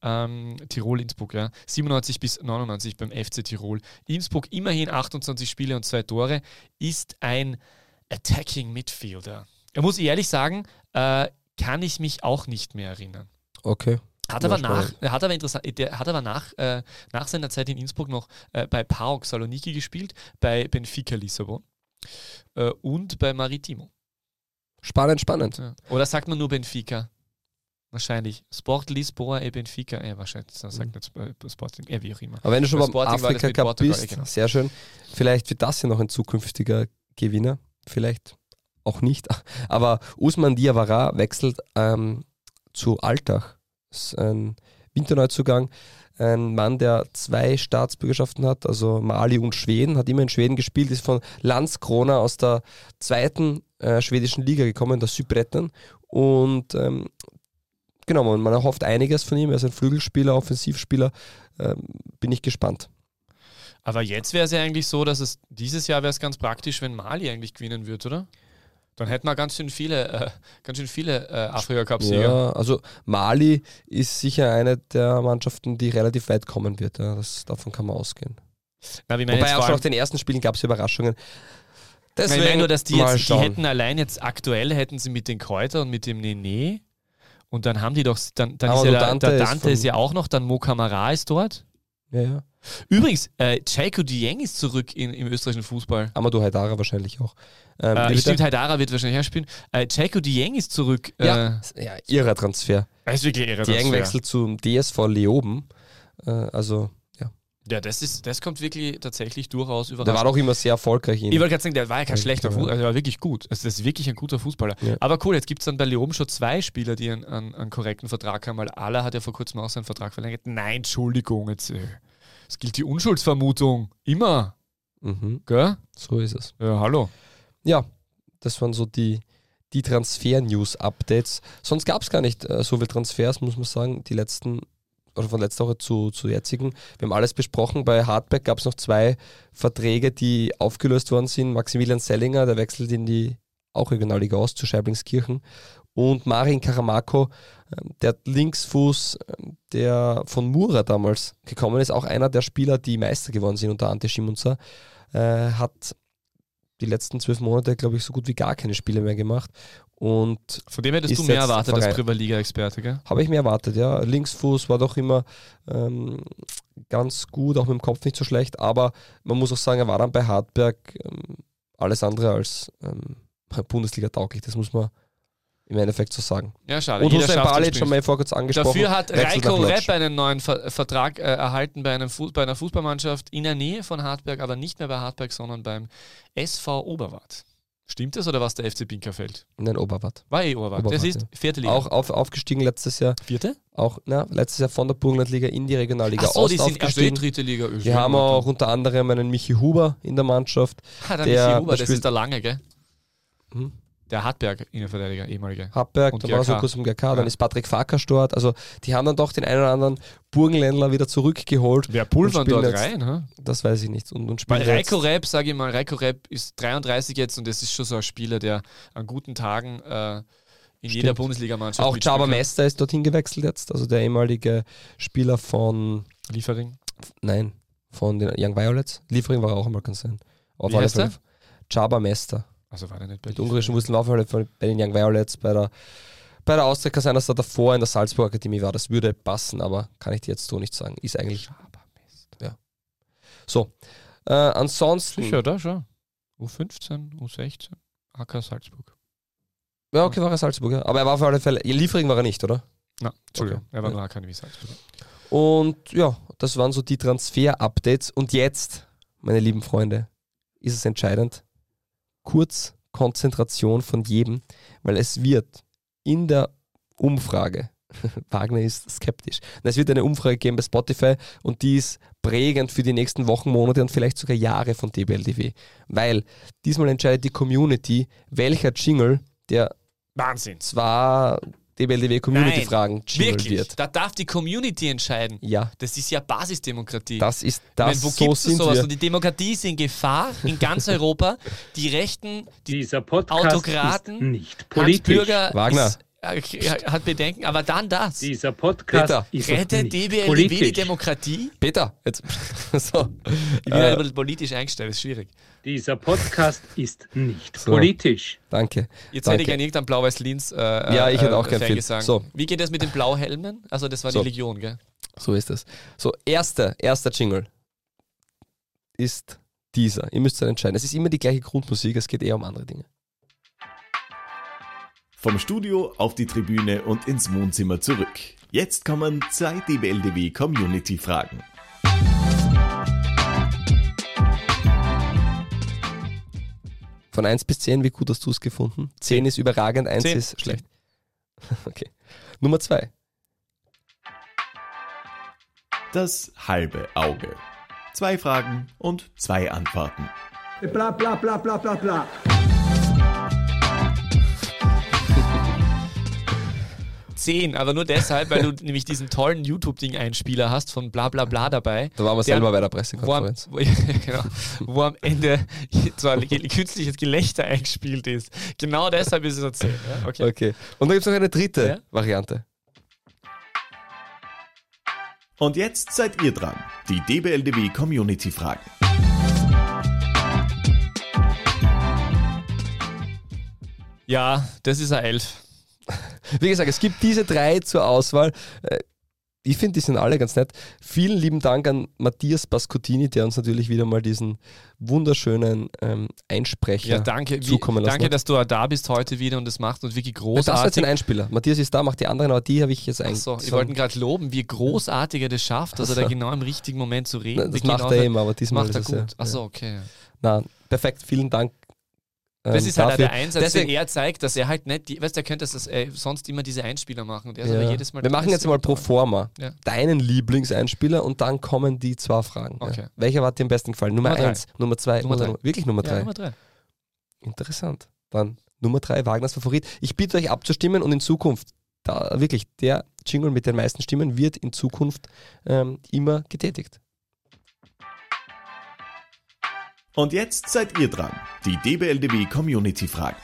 Ähm, Tirol Innsbruck, ja. 97 bis 99 beim FC Tirol. Innsbruck immerhin 28 Spiele und zwei Tore, ist ein Attacking Midfielder. Er muss ehrlich sagen, äh, kann ich mich auch nicht mehr erinnern. Okay. Hat aber, nach, er hat aber, interessant, der hat aber nach, äh, nach seiner Zeit in Innsbruck noch äh, bei PAOK Saloniki gespielt, bei Benfica Lissabon äh, und bei Maritimo. Spannend, spannend. Ja. Oder sagt man nur Benfica? Wahrscheinlich. Sport Lisboa e Benfica. Ja, wahrscheinlich. Das sagt nicht Sp- Sporting. Ja, wie auch immer. Aber wenn du schon Bei beim Afrika Cup Portugal, bist, genau. sehr schön. Vielleicht wird das ja noch ein zukünftiger Gewinner. Vielleicht auch nicht. Aber Usman Diawara wechselt ähm, zu Altach. Das ist ein Winterneuzugang. Ein Mann, der zwei Staatsbürgerschaften hat, also Mali und Schweden, hat immer in Schweden gespielt, ist von Landskrona aus der zweiten äh, schwedischen Liga gekommen, der Südbretten. Und ähm, genau, man, man erhofft einiges von ihm. Er ist ein Flügelspieler, Offensivspieler. Ähm, bin ich gespannt. Aber jetzt wäre es ja eigentlich so, dass es dieses Jahr wäre es ganz praktisch, wenn Mali eigentlich gewinnen wird, oder? Dann hätten wir ganz schön viele, äh, ganz schön viele äh, Afrika-Cup-Sieger. Ja, also Mali ist sicher eine der Mannschaften, die relativ weit kommen wird. Ja, das, davon kann man ausgehen. Na, Wobei auch schon auf den ersten Spielen gab es Überraschungen. Na, ich meine nur, dass die jetzt, die hätten allein jetzt aktuell hätten sie mit den Kräuter und mit dem Nene und dann haben die doch, dann, dann ist ja der Dante der ist Dante von- ist ja auch noch, dann Mo Kamara ist dort. Ja, ja. Übrigens, äh, Chaiko Dieng ist zurück in, im österreichischen Fußball. Amadou Haidara wahrscheinlich auch. Ähm, Äh, stimmt, Haidara wird wahrscheinlich auch spielen. Äh, Chaiko Dieng ist zurück. ja, ja, ihrer Transfer. Äh, ist wirklich irre. Dieng wechselt zum DSV Leoben. Äh, also, ja. Das, ist, das kommt wirklich tatsächlich durchaus Der überraschend. war doch immer sehr erfolgreich in Ich wollte gerade sagen, der war ja kein schlechter ja. Fußballer, also der war wirklich gut. Also das ist wirklich ein guter Fußballer. Ja. Aber cool, jetzt gibt es dann bei Leoben schon zwei Spieler, die einen, einen, einen korrekten Vertrag haben, weil Ala hat ja vor kurzem auch seinen Vertrag verlängert. Nein, Entschuldigung, jetzt, äh, es gilt die Unschuldsvermutung. Immer, Mhm, gell? so ist es. Ja, hallo. Ja, das waren so die, die Transfer-News-Updates. Sonst gab es gar nicht äh, so viele Transfers, muss man sagen, die letzten, oder von letzter Woche zu, zu jetzigen. Wir haben alles besprochen. Bei Hardback gab es noch zwei Verträge, die aufgelöst worden sind. Maximilian Sellinger, der wechselt in die auch Regionalliga aus zu Scheiblingskirchen. Und Marin Karamako, ähm, der Linksfuß, ähm, der von Mura damals gekommen ist, auch einer der Spieler, die Meister geworden sind unter Ante Schimunza, äh, hat die letzten zwölf Monate, glaube ich, so gut wie gar keine Spiele mehr gemacht. Und Von dem hättest du mehr erwartet als Verein- Privatliga-Experte, gell? habe ich mir erwartet, ja. Linksfuß war doch immer ähm, ganz gut, auch mit dem Kopf nicht so schlecht, aber man muss auch sagen, er war dann bei Hartberg ähm, alles andere als ähm, Bundesliga tauglich, das muss man im Endeffekt so sagen. Ja, schade. Und Hussein Balic es schon mal vor kurz angesprochen. Dafür hat Reiko. Repp einen neuen Ver Vertrag äh, erhalten bei, einem Fu bei einer Fußballmannschaft in der Nähe von Hartberg, aber nicht mehr bei Hartberg, sondern beim SV Oberwart. Stimmt das oder was der FC Binkerfeld? Nein, Oberwart. War eh Oberwart. Oberwart, das ist ja. vierte Liga. Auch auf, aufgestiegen letztes Jahr, vierte? auch na, letztes Jahr von der Burgenlandliga in die Regionalliga Ach so, Ost die sind erst aufgestiegen. dritte Liga. Wir haben auch unter anderem einen Michi Huber in der Mannschaft. Ah, der, der- Michi Huber, das ist der Lange, gell? Hm? Der Hartberg, Innenverteidiger, ehemalige. Happberg, Und da war so kurz im GK, dann Ja. ist Patrick Farkas dort. Also die haben dann doch den einen oder anderen Burgenländler wieder zurückgeholt. Wer pulvern dort jetzt- rein? Hä? Das weiß ich nicht. Und, und Weil Reiko Repp, sage ich mal, Reiko Repp ist 33 jetzt und das ist schon so ein Spieler, der an guten Tagen äh, in jeder Stimmt. Bundesligamannschaft auch kann. Mester ist dorthin gewechselt jetzt. Also der ehemalige Spieler von, Liefering. nein, von den Young Violets. Liefering war auch einmal ganz sein. Auf Wie heißt der? Chaba Mester. Also war der nicht bei Mit ungarischen Wurzeln auf alle Fälle bei den Young Violets, bei der bei der Austria kann sein, dass er davor in der Salzburg Akademie war. Das würde passen, aber kann ich dir jetzt so nicht sagen. Ist eigentlich. Ja. So. Äh, ansonsten. Sicher, da schon. U15, U16, AK Salzburg. Ja, okay, war er Salzburger. Aber er war auf alle Fälle. Liefering war er nicht, oder? Na, Entschuldigung, Okay. er war Ja. nur AK wie Salzburg. Und ja, das waren so die Transfer-Updates. Und jetzt, meine lieben Freunde, ist es entscheidend. Kurz Konzentration von jedem, weil es wird in der Umfrage, Wagner ist skeptisch, es wird eine Umfrage geben bei Spotify und die ist prägend für die nächsten Wochen, Monate und vielleicht sogar Jahre von DBLDW. Weil diesmal entscheidet die Community, welcher Jingle, der Wahnsinn. zwar DBLDW Community-Fragen Jingle Wirklich. wird. Da darf die Community entscheiden. Ja, Das ist ja Basisdemokratie. das ist Ich das, meine, wo so gibt's sind sowas? wir. Und die Demokratie ist in Gefahr in ganz Europa. Die Rechten, die Dieser Podcast Autokraten, ist nicht Hans politisch. Bürger Wagner. Ist, hat Bedenken, aber dann das. Dieser Podcast Peter, ist Rettet nicht DBLDW die. Demokratie? Peter, jetzt. so. Ich bin Äh, ein bisschen politisch eingestellt, ist schwierig. Dieser Podcast ist nicht So. politisch. Danke. Jetzt Danke. hätte ich gerne irgendein blau-weiß-Linz äh, Ja, ich hätte auch gern viel. gesagt. So. Wie geht das mit den Blauhelmen? Also das war So. die Legion, gell? So ist es. So, erster, erster Jingle ist dieser. Ihr müsst dann entscheiden. Es ist immer die gleiche Grundmusik, es geht eher um andere Dinge. Vom Studio auf die Tribüne und ins Wohnzimmer zurück. Jetzt kommen zwei DBLDW Community Fragen. Von 1 bis 10, wie gut hast du es gefunden? 10 ist überragend, 1 Zehn. ist schlecht. Okay. Nummer 2. Das halbe Auge. Zwei Fragen und zwei Antworten. Bla bla bla bla bla bla. Zehn, aber nur deshalb, weil du nämlich diesen tollen YouTube-Ding-Einspieler hast von bla bla bla dabei. Da waren wir Der- selber bei der Wo am, Pressekonferenz. wo, genau, wo am Ende zwar ge- künstliches Gelächter eingespielt ist. Genau deshalb ist es ein 10. Ja? Okay. Okay. Und dann gibt es noch eine dritte Ja? Variante. Und jetzt seid ihr dran. Die DBLDW Community Fragen. Ja, das ist ein 11. Wie gesagt, es gibt diese drei zur Auswahl. Äh, ich finde, die sind alle ganz nett. Vielen lieben Dank an Matthias Bascottini, der uns natürlich wieder mal diesen wunderschönen ähm, Einsprecher Ja, danke. Zukommen lassen danke, hat. dass du da bist heute wieder und das macht und wirklich Das ist jetzt großartig. ein Einspieler. Matthias ist da, macht die anderen, aber die habe ich jetzt eigentlich. Achso, ich wollte ihn gerade loben, wie großartig er das schafft, dass er da genau im richtigen Moment zu reden. Das Wir macht gehen er immer, aber diesmal macht er ist es gut. ja- Achso, okay. Na, perfekt, vielen Dank. Ähm, Das ist halt auch der Einsatz, Deswegen- den er zeigt, dass er halt nicht, die, weißt du, er könnte das äh, sonst immer diese Einspieler machen. Und er Ja. jedes Mal Wir machen jetzt mal pro forma Ja. deinen Lieblingseinspieler und dann kommen die zwei Fragen. Okay. Ja. Welcher hat dir am besten gefallen? Nummer Nummer drei. eins, Nummer zwei, Nummer drei. Wirklich Nummer drei. Nummer drei. Interessant. Dann Nummer drei, Wagners Favorit. Ich bitte euch abzustimmen und in Zukunft, da wirklich, der Jingle mit den meisten Stimmen wird in Zukunft ähm, immer getätigt. Und jetzt seid ihr dran. Die DBLDB Community Fragen.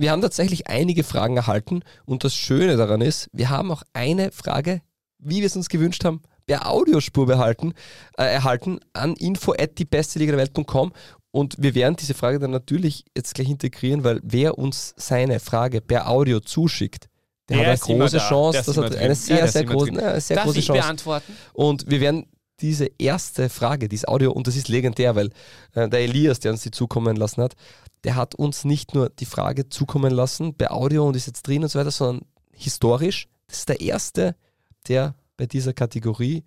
Wir haben tatsächlich einige Fragen erhalten und das Schöne daran ist, wir haben auch eine Frage, wie wir es uns gewünscht haben, per Audiospur behalten, äh, erhalten an info at die Liga der Welt.com und wir werden diese Frage dann natürlich jetzt gleich integrieren, weil wer uns seine Frage per Audio zuschickt, der, Der hat eine große. Chance, das hat eine sehr, sehr, große, eine sehr Darf große ich Chance. beantworten? Und wir werden diese erste Frage, dieses Audio, und das ist legendär, weil äh, der Elias, der uns die zukommen lassen hat, der hat uns nicht nur die Frage zukommen lassen bei Audio und ist jetzt drin und so weiter, sondern historisch. Das ist der erste, der bei dieser Kategorie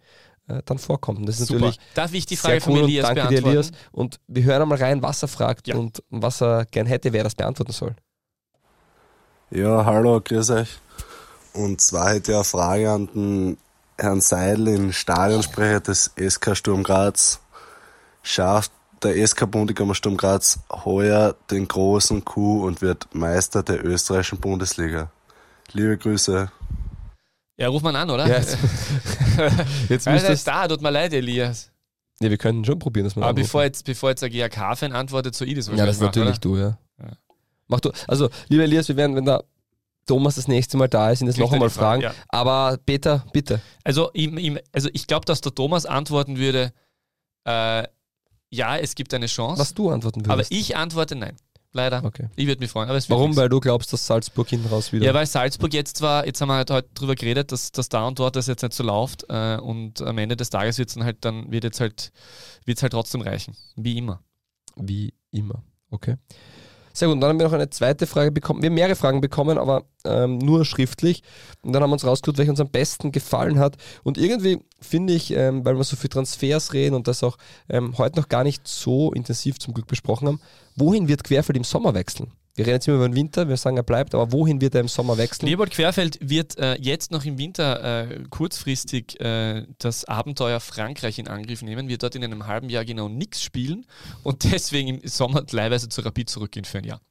äh, dann vorkommt. Und das ist Super. natürlich Darf ich die Frage von cool und Elias danke dir, beantworten? Elias. Und wir hören einmal rein, was er fragt Ja. und was er gern hätte, wer das beantworten soll. Ja, hallo, grüß euch. Und zwar hätte ich eine Frage an den Herrn Seidel, den Stadionsprecher des SK Sturm Graz. Schafft der SK Bundegammer Sturm Graz heuer den großen Coup und wird Meister der österreichischen Bundesliga? Liebe Grüße. Ja, ruf mal an, oder? Ja, jetzt jetzt Also, müsstest, da, tut mir leid, Elias. ja, wir könnten schon probieren, dass wir Aber anrufen. bevor jetzt, bevor jetzt der GAK-Fan antwortet, so ich das Ja, das ist natürlich machen, du, ja. Mach du. Also, lieber Elias, wir werden, wenn der Thomas das nächste Mal da ist, ihn das noch einmal fragen. ja. Aber Peter, bitte. Also, ihm, ihm, also ich glaube, dass der Thomas antworten würde, äh, ja, es gibt eine Chance. Was du antworten aber würdest. ich antworte nein. Leider. Okay. Ich würde mich freuen. Aber es wird Warum? nichts. Weil du glaubst, dass Salzburg hinten raus wieder. Ja, weil Salzburg jetzt zwar, jetzt haben wir halt heute drüber geredet, dass, dass da und dort das jetzt nicht so läuft äh, und am Ende des Tages wird es dann halt dann, wird jetzt halt, wird's halt trotzdem reichen. Wie immer. Wie immer. Okay. Sehr gut. Und dann haben wir noch eine zweite Frage bekommen. Wir haben mehrere Fragen bekommen, aber ähm, nur schriftlich. Und dann haben wir uns rausgesucht, welche uns am besten gefallen hat. Und irgendwie finde ich, ähm, weil wir so viel Transfers reden und das auch ähm, heute noch gar nicht so intensiv zum Glück besprochen haben, wohin wird Querfeld im Sommer wechseln? Wir reden jetzt immer über den Winter, wir sagen, er bleibt, aber wohin wird er im Sommer wechseln? Leopold Querfeld wird äh, jetzt noch im Winter äh, kurzfristig äh, das Abenteuer Frankreich in Angriff nehmen, wird dort in einem halben Jahr genau nichts spielen und deswegen im Sommer teilweise zu Rapid zurückgehen für ein Jahr.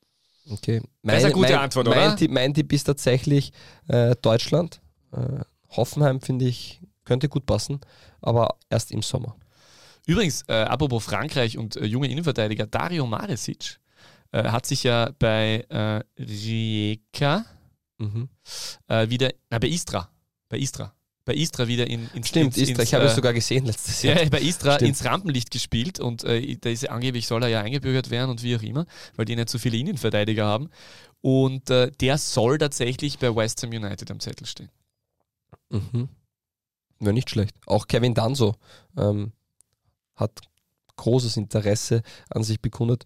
Okay. Das ist eine gute mein, Antwort, mein oder? Tipp, mein Tipp ist tatsächlich äh, Deutschland. Äh, Hoffenheim, finde ich, könnte gut passen, aber erst im Sommer. Übrigens, äh, apropos Frankreich und junge Innenverteidiger, Dario Maresic äh, hat sich ja bei äh, Rijeka Mhm. äh, wieder, na, bei Istra, bei Istra, bei Istra wieder in, ins Stimmt, ins, ist, ins, ich habe äh, es sogar gesehen letztes Jahr. Ja, bei Istra Stimmt. ins Rampenlicht gespielt und äh, da ist, angeblich soll er ja eingebürgert werden und wie auch immer, weil die nicht so viele Innenverteidiger haben. Und äh, der soll tatsächlich bei West Ham United am Zettel stehen. Mhm. Wäre nicht schlecht. Auch Kevin Danso ähm, hat großes Interesse an sich bekundet.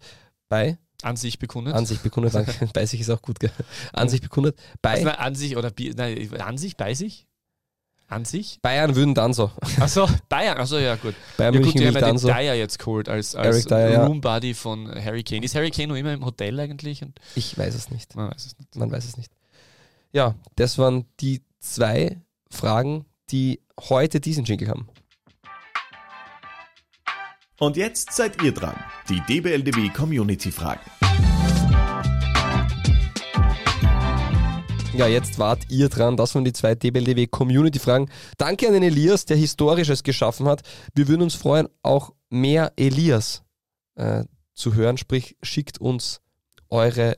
Bei, An sich bekundet. an sich bekundet, danke, bei sich ist auch gut, gell? an sich bekundet. Bei also, nein, an sich oder nein, an sich, bei sich? An sich? Bayern würden Danso. Achso, Bayern, achso, ja gut. Bayern Ja gut, München die haben ja den. Dyer jetzt geholt als, als Dyer, ja. Room Buddy von Harry Kane. Ist Harry Kane noch immer im Hotel eigentlich? Und Ich weiß es nicht. man weiß es nicht. Man weiß es nicht. Ja, das waren die zwei Fragen, die heute diesen Jingle haben. Und jetzt seid ihr dran. Die DBLDB Community Fragen. Ja, jetzt wart ihr dran. Das waren die zwei DBLDW Community-Fragen. Danke an den Elias, der Historisches geschaffen hat. Wir würden uns freuen, auch mehr Elias äh, zu hören. Sprich, schickt uns eure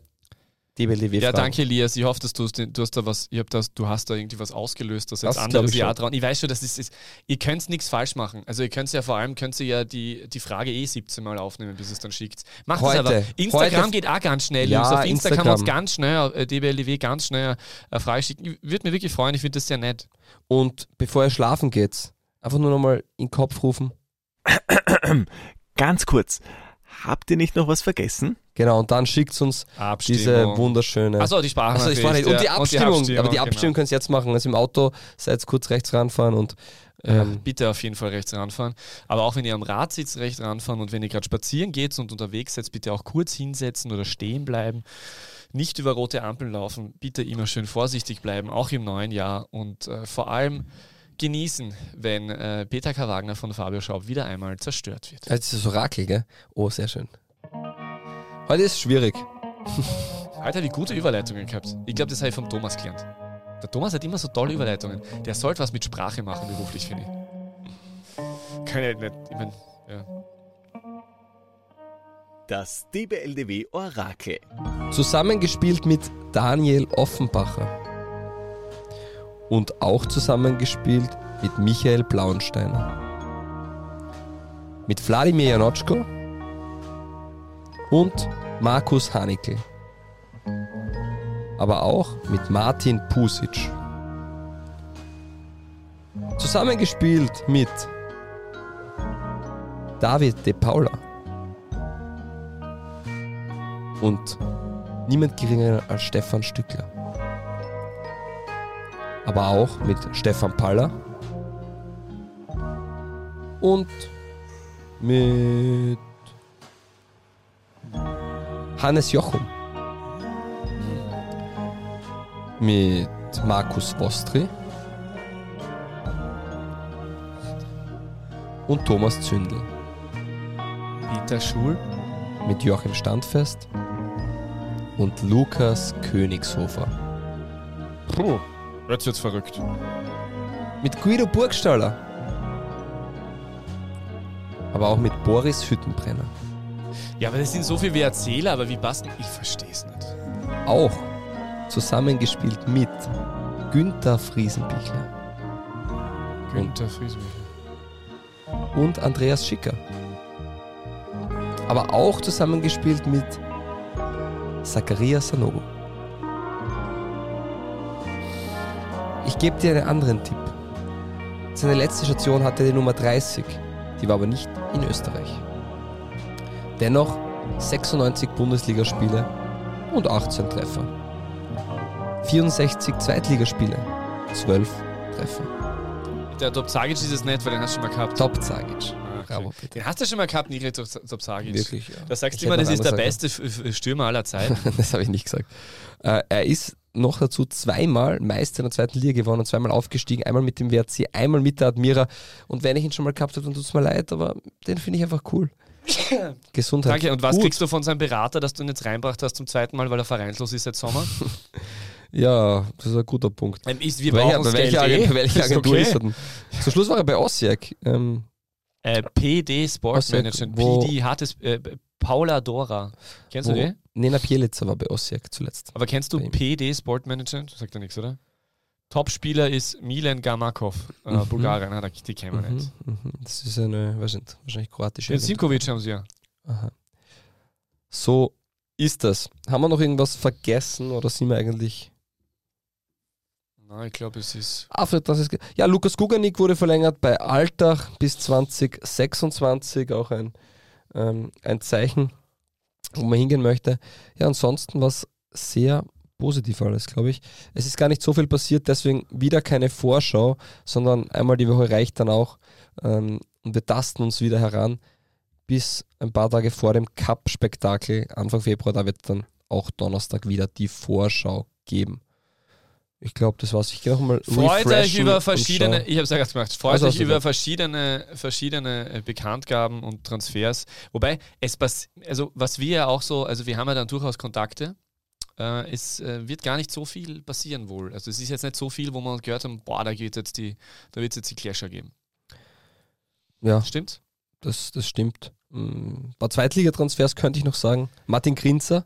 DBLDW Ja, fragen. danke Elias. Ich hoffe, dass du, du hast da was, ich hab das, du hast da irgendwie was ausgelöst, dass jetzt Das andere ich trauen. Ich weiß schon, das ist, ist ihr könnt nichts falsch machen. Also ihr könnt ja vor allem, könnt ihr ja die, die Frage eh 17 Mal aufnehmen, bis es dann schickt. Macht Heute. es aber. Instagram Heute- geht auch ganz schnell, Ja, Jungs. Auf Insta kann man uns Instagram. ganz schnell, äh, DBLDW ganz schnell eine Frage schicken. Ich Würde mir wirklich freuen, ich finde das sehr nett. Und bevor ihr schlafen geht, einfach nur nochmal in den Kopf rufen. Ganz kurz, habt ihr nicht noch was vergessen? Genau, und dann schickt uns diese wunderschöne. Achso, die Sprache. Achso, ich war nicht. Und die Abstimmung, aber die Abstimmung könnt ihr jetzt machen. Also im Auto seid kurz rechts ranfahren und ähm, Ja, bitte auf jeden Fall rechts ranfahren. Aber auch wenn ihr am Rad sitzt, rechts ranfahren und wenn ihr gerade spazieren geht und unterwegs seid, bitte auch kurz hinsetzen oder stehen bleiben. Nicht über rote Ampeln laufen. Bitte immer schön vorsichtig bleiben, auch im neuen Jahr. Und äh, vor allem genießen, wenn äh, Peter K. Wagner von Fabio Schaub wieder einmal zerstört wird. jetzt ist es Orakel, gell? Oh, sehr schön. Heute ist es schwierig. Heute habe ich gute Überleitungen gehabt. Ich glaube, das habe ich vom Thomas gelernt. Der Thomas hat immer so tolle Überleitungen. Der sollte was mit Sprache machen, beruflich, finde ich. Kann ich nicht. Ich meine, ja. Das DBLDW Orakel. Zusammengespielt mit Daniel Offenbacher. Und auch zusammengespielt mit Michael Blauensteiner. Mit Wladimir Janotschko und Markus Hanickel. Aber auch mit Martin Pusic. Zusammengespielt mit David De Paula. Und niemand geringer als Stefan Stückler. Aber auch mit Stefan Paller und mit Hannes Jochum. Mit Markus Wostri und Thomas Zündel. Peter Schul. Mit Joachim Standfest und Lukas Königshofer. Puh, jetzt wird's verrückt. Mit Guido Burgstaller. Aber auch mit Boris Hüttenbrenner. Ja, aber das sind so viel wie Erzähler, aber wie passen? Ich verstehe es nicht. Auch zusammengespielt mit Günther Friesenbichler Günther Friesmüller. und Andreas Schicker. Aber auch zusammengespielt mit Zacharias Sanogo. Gebe dir einen anderen Tipp. Seine letzte Station hatte die Nummer 30, die war aber nicht in Österreich. Dennoch 96 Bundesligaspiele und 18 Treffer. 64 Zweitligaspiele, 12 Treffer. Der Dobzagic ist es nicht, weil den hast du schon mal gehabt. Top Zagic. Bravo, bitte. Den hast du schon mal gehabt, Nigri Dobzagic. Wirklich, ja. Da sagst du immer, das ist der beste F- Stürmer aller Zeiten. das habe ich nicht gesagt. Äh, er ist noch dazu zweimal Meister in der zweiten Liga geworden und zweimal aufgestiegen. Einmal mit dem WRC, einmal mit der Admira. Und wenn ich ihn schon mal gehabt habe, dann tut es mir leid, aber den finde ich einfach cool. Gesundheit. Danke. Und was Gut. kriegst du von seinem Berater, dass du ihn jetzt reinbracht hast zum zweiten Mal, weil er vereinslos ist seit Sommer? Ja, das ist ein guter Punkt. Ähm, ist, wir brauchen bei welcher, Geld Agent- eh. welcher Ist Agentur okay. ist er denn? Zum Schluss war er bei Ossiak. Ähm, Äh, PD Sport Ossiak, Management. wo- PD hartes. Äh, Paula Dora. Kennst du wo, die? Nena Pielica war bei Ossiak zuletzt. Aber kennst du. PD Sport Management? Sagt er nichts, oder? Topspieler ist Milan Gamakov, äh, Mhm. Bulgarien. Ah, die kennen wir nicht. Mhm, mhm. Das ist eine, weiß nicht, wahrscheinlich kroatische. Den. Simkovic haben sie ja. Aha. So ist das. Haben wir noch irgendwas vergessen oder sind wir eigentlich Nein, ich glaube, es ist. Alfred, das ist. Ja, Lukas Guganik wurde verlängert bei Altach bis 2026. Auch ein, ähm, ein Zeichen, wo man hingehen möchte. Ja, ansonsten war es sehr positiv alles, glaube ich. Es ist gar nicht so viel passiert, deswegen wieder keine Vorschau, sondern einmal die Woche reicht dann auch. Ähm, und wir tasten uns wieder heran bis ein paar Tage vor dem Cup-Spektakel Anfang Februar. Da wird dann auch Donnerstag wieder die Vorschau geben. Ich glaube, das war's. Ich gehe nochmal Freut euch über verschiedene, ich habe es ja gerade gemacht, freut Also euch über gesagt. verschiedene, verschiedene äh, Bekanntgaben und Transfers. Wobei, es also was wir ja auch so, also wir haben ja dann durchaus Kontakte. Äh, es äh, wird gar nicht so viel passieren wohl. Also es ist jetzt nicht so viel, wo man gehört haben, boah, da geht jetzt die, da wird es jetzt die Clasher geben. Ja, Stimmt? das, das stimmt. Mm, Ein paar Zweitligatransfers könnte ich noch sagen. Martin Grinzer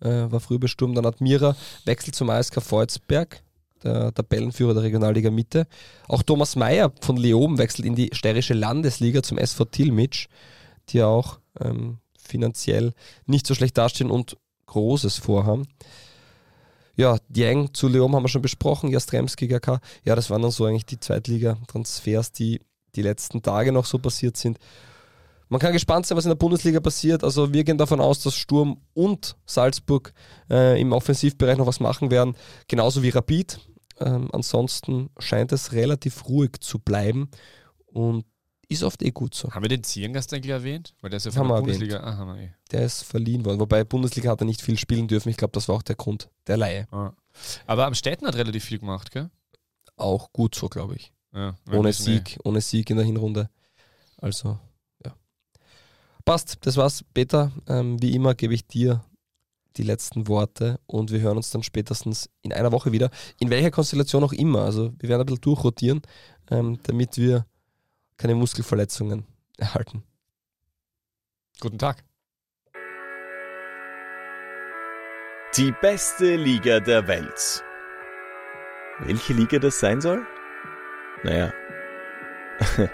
äh, war früher bestimmt. Dann Admira wechselt zum ASK Volzberg, der Tabellenführer der Regionalliga Mitte. Auch Thomas Mayer von Leoben wechselt in die steirische Landesliga zum SV Tilmitsch, die ja auch ähm, finanziell nicht so schlecht dastehen und Großes vorhaben. Ja, Yang zu Leom haben wir schon besprochen, Jastremski GK. Ja, das waren dann so eigentlich die Zweitliga-Transfers, die die letzten Tage noch so passiert sind. Man kann gespannt sein, was in der Bundesliga passiert. Also wir gehen davon aus, dass Sturm und Salzburg äh, im Offensivbereich noch was machen werden, genauso wie Rapid. Ähm, ansonsten scheint es relativ ruhig zu bleiben und ist oft eh gut so. Haben wir den Zierengast eigentlich erwähnt? Weil der ist ja Haben von der wir Bundesliga. Ah, haben wir eh. Der ist verliehen worden, wobei Bundesliga hat er nicht viel spielen dürfen. Ich glaube, das war auch der Grund der Laie. Ah. Aber am Städten hat relativ viel gemacht, gell? Auch gut so, glaube ich. Ja, Ohne müssen eh- Sieg, ohne Sieg in der Hinrunde. Also, ja. Passt, das war's. Peter, ähm, wie immer gebe ich dir die letzten Worte und wir hören uns dann spätestens in einer Woche wieder. In welcher Konstellation auch immer. Also, wir werden ein bisschen durchrotieren, ähm, damit wir keine Muskelverletzungen erhalten. Guten Tag. Die beste Liga der Welt. Welche Liga das sein soll? Naja,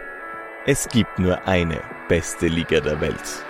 es gibt nur eine beste Liga der Welt.